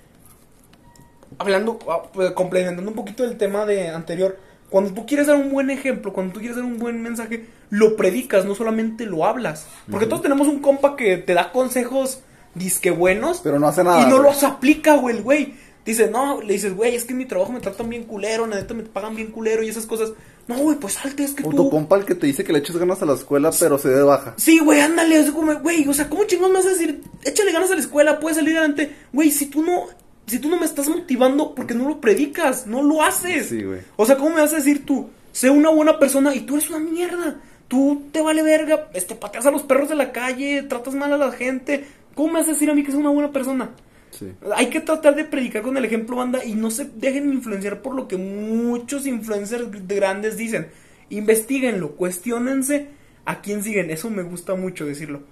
hablando, ah, pues, complementando un poquito el tema de anterior, cuando tú quieres dar un buen ejemplo, cuando tú quieres dar un buen mensaje, lo predicas, no solamente lo hablas. Porque todos tenemos un compa que te da consejos disque buenos. Pero no hace nada. Y no güey. los aplica, güey, el güey. Dice, no, le dices, güey, es que en mi trabajo me tratan bien culero, neta me pagan bien culero y esas cosas. No, güey, pues salte, es que O tú... tu compa el que te dice que le eches ganas a la escuela, pero se dé baja. Sí, güey, ándale, es como, güey, o sea, ¿cómo chingón me vas a decir? Échale ganas a la escuela, puedes salir adelante. Güey, si tú no, si tú no me estás motivando porque no lo predicas, no lo haces. Sí, güey. O sea, ¿cómo me vas a decir tú? Sé una buena persona y tú eres una mierda. Tú te vale verga, este, pateas a los perros de la calle, tratas mal a la gente. ¿Cómo me vas a decir a mí que soy una buena persona? Sí. Hay que tratar de predicar con el ejemplo, banda, y no se dejen influenciar por lo que muchos influencers grandes dicen. Investíguenlo, cuestionense a quién siguen. Eso me gusta mucho decirlo.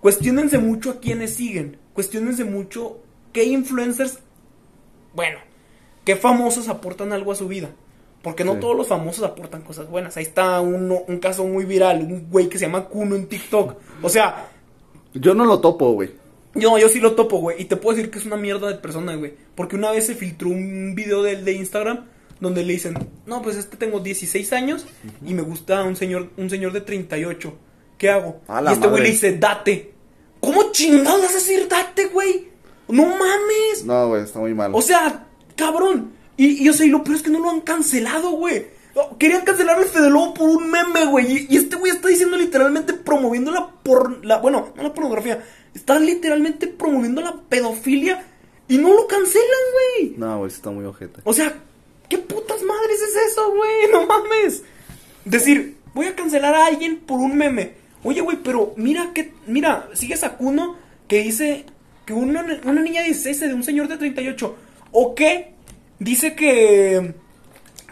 Cuestionense mucho a quiénes siguen. Cuestionense mucho qué influencers, bueno, qué famosos aportan algo a su vida. Porque no Sí. todos los famosos aportan cosas buenas. Ahí está uno, un caso muy viral, un güey que se llama Kuno en TikTok. O sea, Yo no lo topo, güey. Yo, yo sí lo topo, güey. Y te puedo decir que es una mierda de persona, güey. Porque una vez se filtró un video de, de Instagram donde le dicen, no, pues este tengo 16 años y me gusta un señor, un señor de 38. ¿Qué hago? A y este güey le dice, date. ¿Cómo chingados vas a decir date, güey? No mames. No, güey, está muy mal. O sea, cabrón. Y, yo sé, y lo peor es que no lo han cancelado, güey. No, Querían cancelar al Fede Lobo por un meme, güey. Y, y este güey está diciendo literalmente promoviendo la por la, bueno, no la pornografía. Está literalmente promoviendo la pedofilia y no lo cancelan, güey. No, güey, está muy ojete. O sea, ¿qué putas madres es eso, güey? No mames. Decir, voy a cancelar a alguien por un meme. Oye, güey, pero mira que, mira, sigues a Kuno que dice que una, una niña de 16 de un señor de 38. ¿O qué? Dice que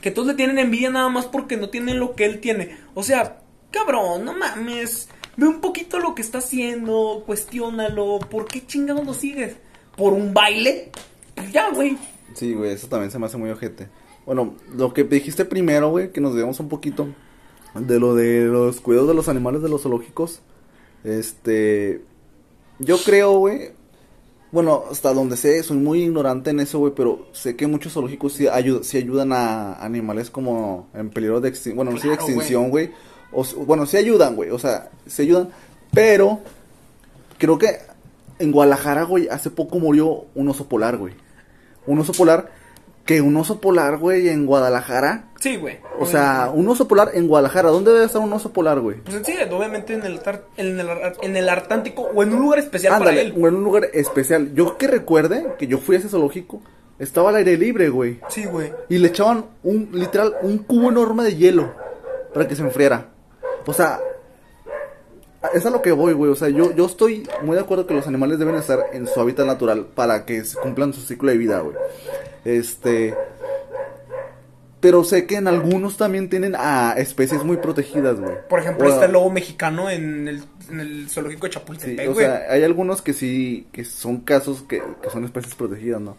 que todos le tienen envidia nada más porque no tienen lo que él tiene. O sea, cabrón, no mames. Ve un poquito lo que está haciendo, cuestiónalo. ¿Por qué chingados lo sigues? ¿Por un baile? Pues ya, güey. Sí, güey, eso también se me hace muy ojete. Bueno, lo que dijiste primero, güey, que nos digamos un poquito de lo de los cuidados de los animales de los zoológicos. Este. Yo creo, güey. Bueno, hasta donde sé, soy muy ignorante en eso, güey, pero sé que muchos zoológicos sí, ayu- sí ayudan a animales como en peligro de extinción. Bueno, no sé de extinción, güey. O Bueno, sí ayudan, güey, o sea, sí ayudan. Pero creo que en Guadalajara, güey, hace poco murió un oso polar, güey. Un oso polar, que un oso polar, güey, en Guadalajara. Sí, güey. O sea, un oso polar en Guadalajara. ¿Dónde debe estar un oso polar, güey? Pues sí, obviamente en el, en el, en el Artántico o en un lugar especial para él. o en un lugar especial. Yo que recuerde que yo fui a ese zoológico, estaba al aire libre, güey. Sí, güey. Y le echaban un, literal, un cubo enorme de hielo para que se enfriara. O sea, es a lo que voy, güey. O sea, yo, yo estoy muy de acuerdo que los animales deben estar en su hábitat natural para que cumplan su ciclo de vida, güey. Este. Pero sé que en algunos también tienen a especies muy protegidas, güey. Por ejemplo, O- está el lobo mexicano en el, en el zoológico de Sí, Chapultepec, o güey. sea, hay algunos que sí, que son casos que, que son especies protegidas, ¿no?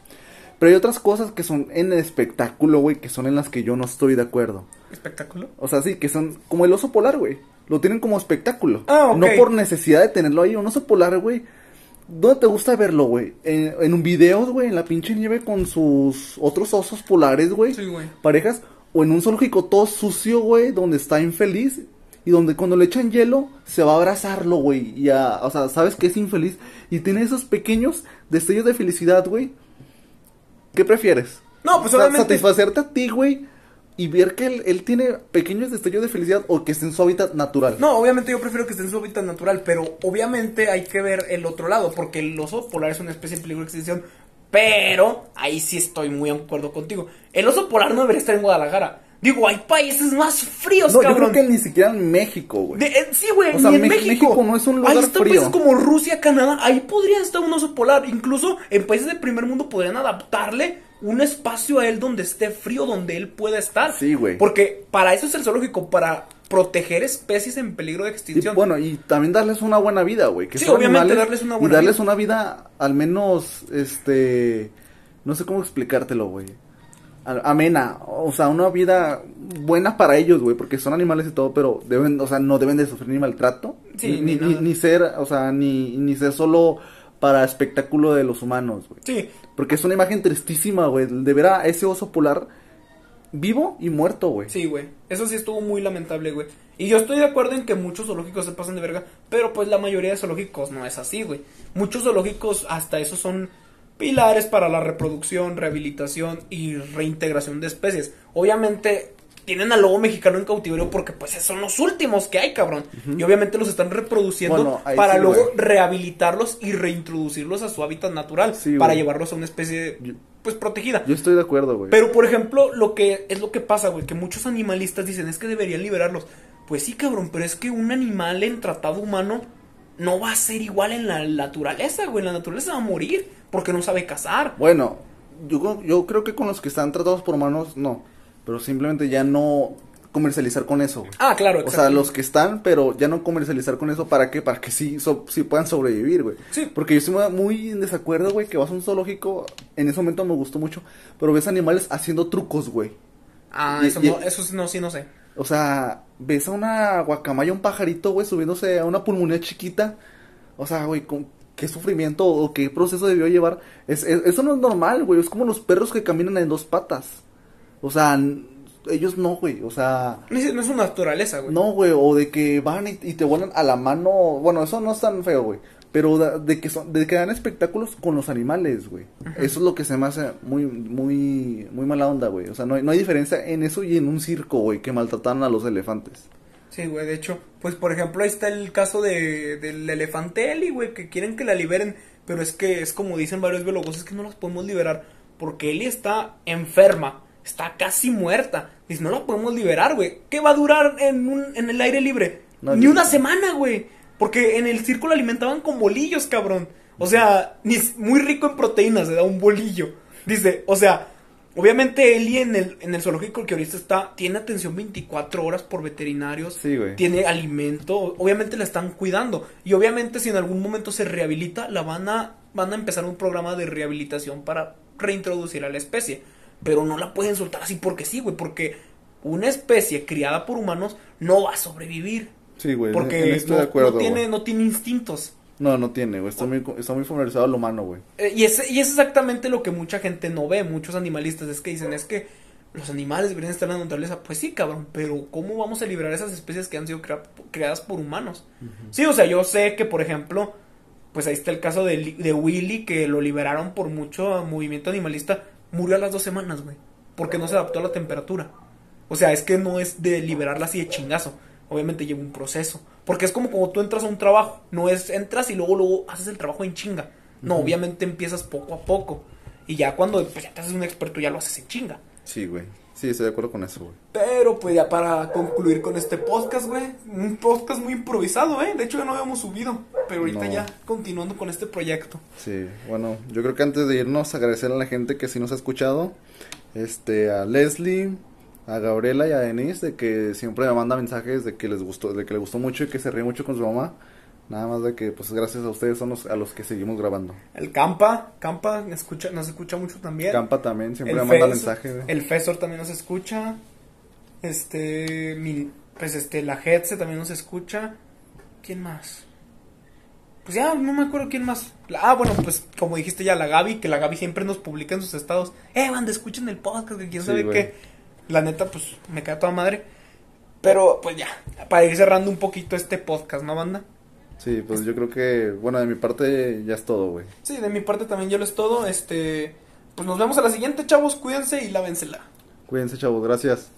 Pero hay otras cosas que son en el espectáculo, güey, que son en las que yo no estoy de acuerdo. Espectáculo. O sea, sí, que son como el oso polar, güey. Lo tienen como espectáculo. Ah, ok. No por necesidad de tenerlo ahí. Un oso polar, güey. ¿Dónde te gusta verlo, güey? En, en un video, güey, en la pinche nieve con sus otros osos polares, güey. Sí, güey. Parejas. O en un zoológico todo sucio, güey, donde está infeliz. Y donde cuando le echan hielo, se va a abrazarlo, güey. Y a, o sea, sabes que es infeliz. Y tiene esos pequeños destellos de felicidad, güey. ¿Qué prefieres? No, pues obviamente. Satisfacerte a ti, güey. Y ver que él, él tiene pequeños destellos de felicidad o que esté en su hábitat natural. No, obviamente yo prefiero que esté en su hábitat natural, pero obviamente hay que ver el otro lado, porque el oso polar es una especie en peligro de extinción. Pero ahí sí estoy muy de acuerdo contigo. El oso polar no debería estar en Guadalajara. Digo, hay países más fríos, No, yo cabrón. creo que ni siquiera en México, güey. Eh, sí, güey, O sea, ni en Me- México. México no es un lugar Ahí están frío. países como Rusia, Canadá, ahí podría estar un oso polar. Incluso en países del primer mundo podrían adaptarle un espacio a él donde esté frío, donde él pueda estar. Sí, güey. Porque para eso es el zoológico, para proteger especies en peligro de Y extinción. bueno, y también darles una buena vida, güey. Que Sí, obviamente darles una Y buena darles vida. una vida al menos, este... No sé cómo explicártelo, güey. Amena, o sea, una vida buena para ellos, güey, porque son animales y todo, pero deben, o sea, no deben de sufrir ni maltrato, Sí, ni, ni ni ser, o sea, ni, ni ser solo para espectáculo de los humanos, güey. Sí, Porque es una imagen tristísima, güey, de ver a ese oso polar vivo y muerto, güey. sí, güey. Eso sí estuvo muy lamentable, güey. Y yo estoy de acuerdo en que muchos zoológicos se pasan de verga, pero pues la mayoría de zoológicos no es así, güey. Muchos zoológicos hasta eso son pilares para la reproducción, rehabilitación y reintegración de especies. Obviamente tienen al lobo mexicano en cautiverio porque pues son los últimos que hay, cabrón. Y obviamente los están reproduciendo Bueno, para sí, luego rehabilitarlos y reintroducirlos a su hábitat natural Sí, para llevarlos a una especie pues protegida. Yo estoy de acuerdo, güey. Pero, por ejemplo, lo que es lo que pasa, güey, que muchos animalistas dicen es que deberían liberarlos. Pues sí, cabrón, pero es que un animal en tratado humano no va a ser igual en la naturaleza, güey. La naturaleza va a morir porque no sabe cazar. Bueno, yo, yo creo que con los que están tratados por humanos, no. Pero simplemente ya no comercializar con eso. Ah, claro, O sea, los que están, pero ya no comercializar con eso, ¿para qué? Para que sí, so- sí puedan sobrevivir, güey. Sí. Porque yo estoy muy en desacuerdo, güey, que vas a un zoológico, en ese momento me gustó mucho, pero ves animales haciendo trucos, güey. Ah, y- eso, y- no, eso sí, no, sí, no sé. O sea, ves a una guacamaya, un pajarito, güey, subiéndose a una pulmonía chiquita. O sea, güey, con qué sufrimiento o qué proceso debió llevar. Es, es- eso no es normal, güey. Es como los perros que caminan en dos patas. O sea, ellos no, güey. O sea, No es, no es su naturaleza, güey. no, güey. O de que van y, y te vuelan a la mano. Bueno, eso no es tan feo, güey. Pero de que, son, de que dan espectáculos con los animales, güey. Eso es lo que se me hace muy, muy, muy mala onda, güey. O sea, no hay, no hay diferencia en eso y en un circo, güey, que maltratan a los elefantes. Sí, güey, de hecho, pues por ejemplo, ahí está el caso de, del elefante Eli, güey, que quieren que la liberen, pero es que es como dicen varios biólogos, es que no las podemos liberar porque Eli está enferma, está casi muerta. Dice, no la podemos liberar, güey. ¿Qué va a durar en, un, en el aire libre? No, Ni yo- una semana, güey. Porque en el circo la alimentaban con bolillos, cabrón. O sea, ni, muy rico en proteínas, se da un bolillo. Dice, o sea, obviamente Eli en el, en el zoológico que ahorita está, tiene atención 24 horas por veterinarios Sí, güey. tiene alimento, obviamente la están cuidando y obviamente si en algún momento se rehabilita, la van a van a empezar un programa de rehabilitación para reintroducir a la especie, pero no la pueden soltar así porque sí, güey, porque una especie criada por humanos no va a sobrevivir Sí, güey. en- porque en esto no, de acuerdo, no tiene güey. no tiene instintos. No, no tiene, güey. Está muy, está muy familiarizado al humano, güey. Eh, y, es, y es exactamente lo que mucha gente no ve, muchos animalistas, es que dicen, es que los animales deberían estar en la naturaleza. Pues sí, cabrón, pero ¿cómo vamos a liberar esas especies que han sido crea- creadas por humanos? Sí, o sea, yo sé que, por ejemplo, pues ahí está el caso de, de Willy, que lo liberaron por mucho movimiento animalista, murió a las dos semanas, güey, porque no se adaptó a la temperatura. O sea, es que no es de liberarla así de chingazo. Obviamente lleva un proceso. Porque es como cuando tú entras a un trabajo. No es entras y luego, luego haces el trabajo en chinga. No, obviamente empiezas poco a poco. Y ya cuando pues, ya te haces un experto, ya lo haces en chinga. Sí, güey. Sí, estoy de acuerdo con eso, güey. Pero pues ya para concluir con este podcast, güey. Un podcast muy improvisado, ¿eh? De hecho ya no habíamos subido. Pero ahorita No. ya continuando con este proyecto. Sí, bueno, yo creo que antes de irnos, agradecer a la gente que sí nos ha escuchado. Este, a Leslie, a Gabriela y a Denise, de que siempre me manda mensajes de que les gustó, de que le gustó mucho y que se ríe mucho con su mamá. Nada más de que, pues gracias a ustedes son los, a los que seguimos grabando. El Campa, Campa escucha, nos escucha mucho también. Campa también siempre el me manda mensajes. El Fesor también nos escucha. Este, mi- pues este, la Hetze también nos escucha. ¿Quién más? Pues ya, no me acuerdo quién más. Ah, bueno, pues como dijiste ya, la Gaby, que la Gaby siempre nos publica en sus estados. Eh, banda, escuchen el podcast, que quién Sí, sabe qué. La neta, pues me queda toda madre. Pero, pues ya, para ir cerrando un poquito este podcast, ¿no, banda? Sí, pues yo creo que, bueno, de mi parte ya es todo, güey. Sí, de mi parte también ya lo es todo. Este, pues nos vemos a la siguiente, chavos. Cuídense y lávensela. Cuídense, chavos, gracias.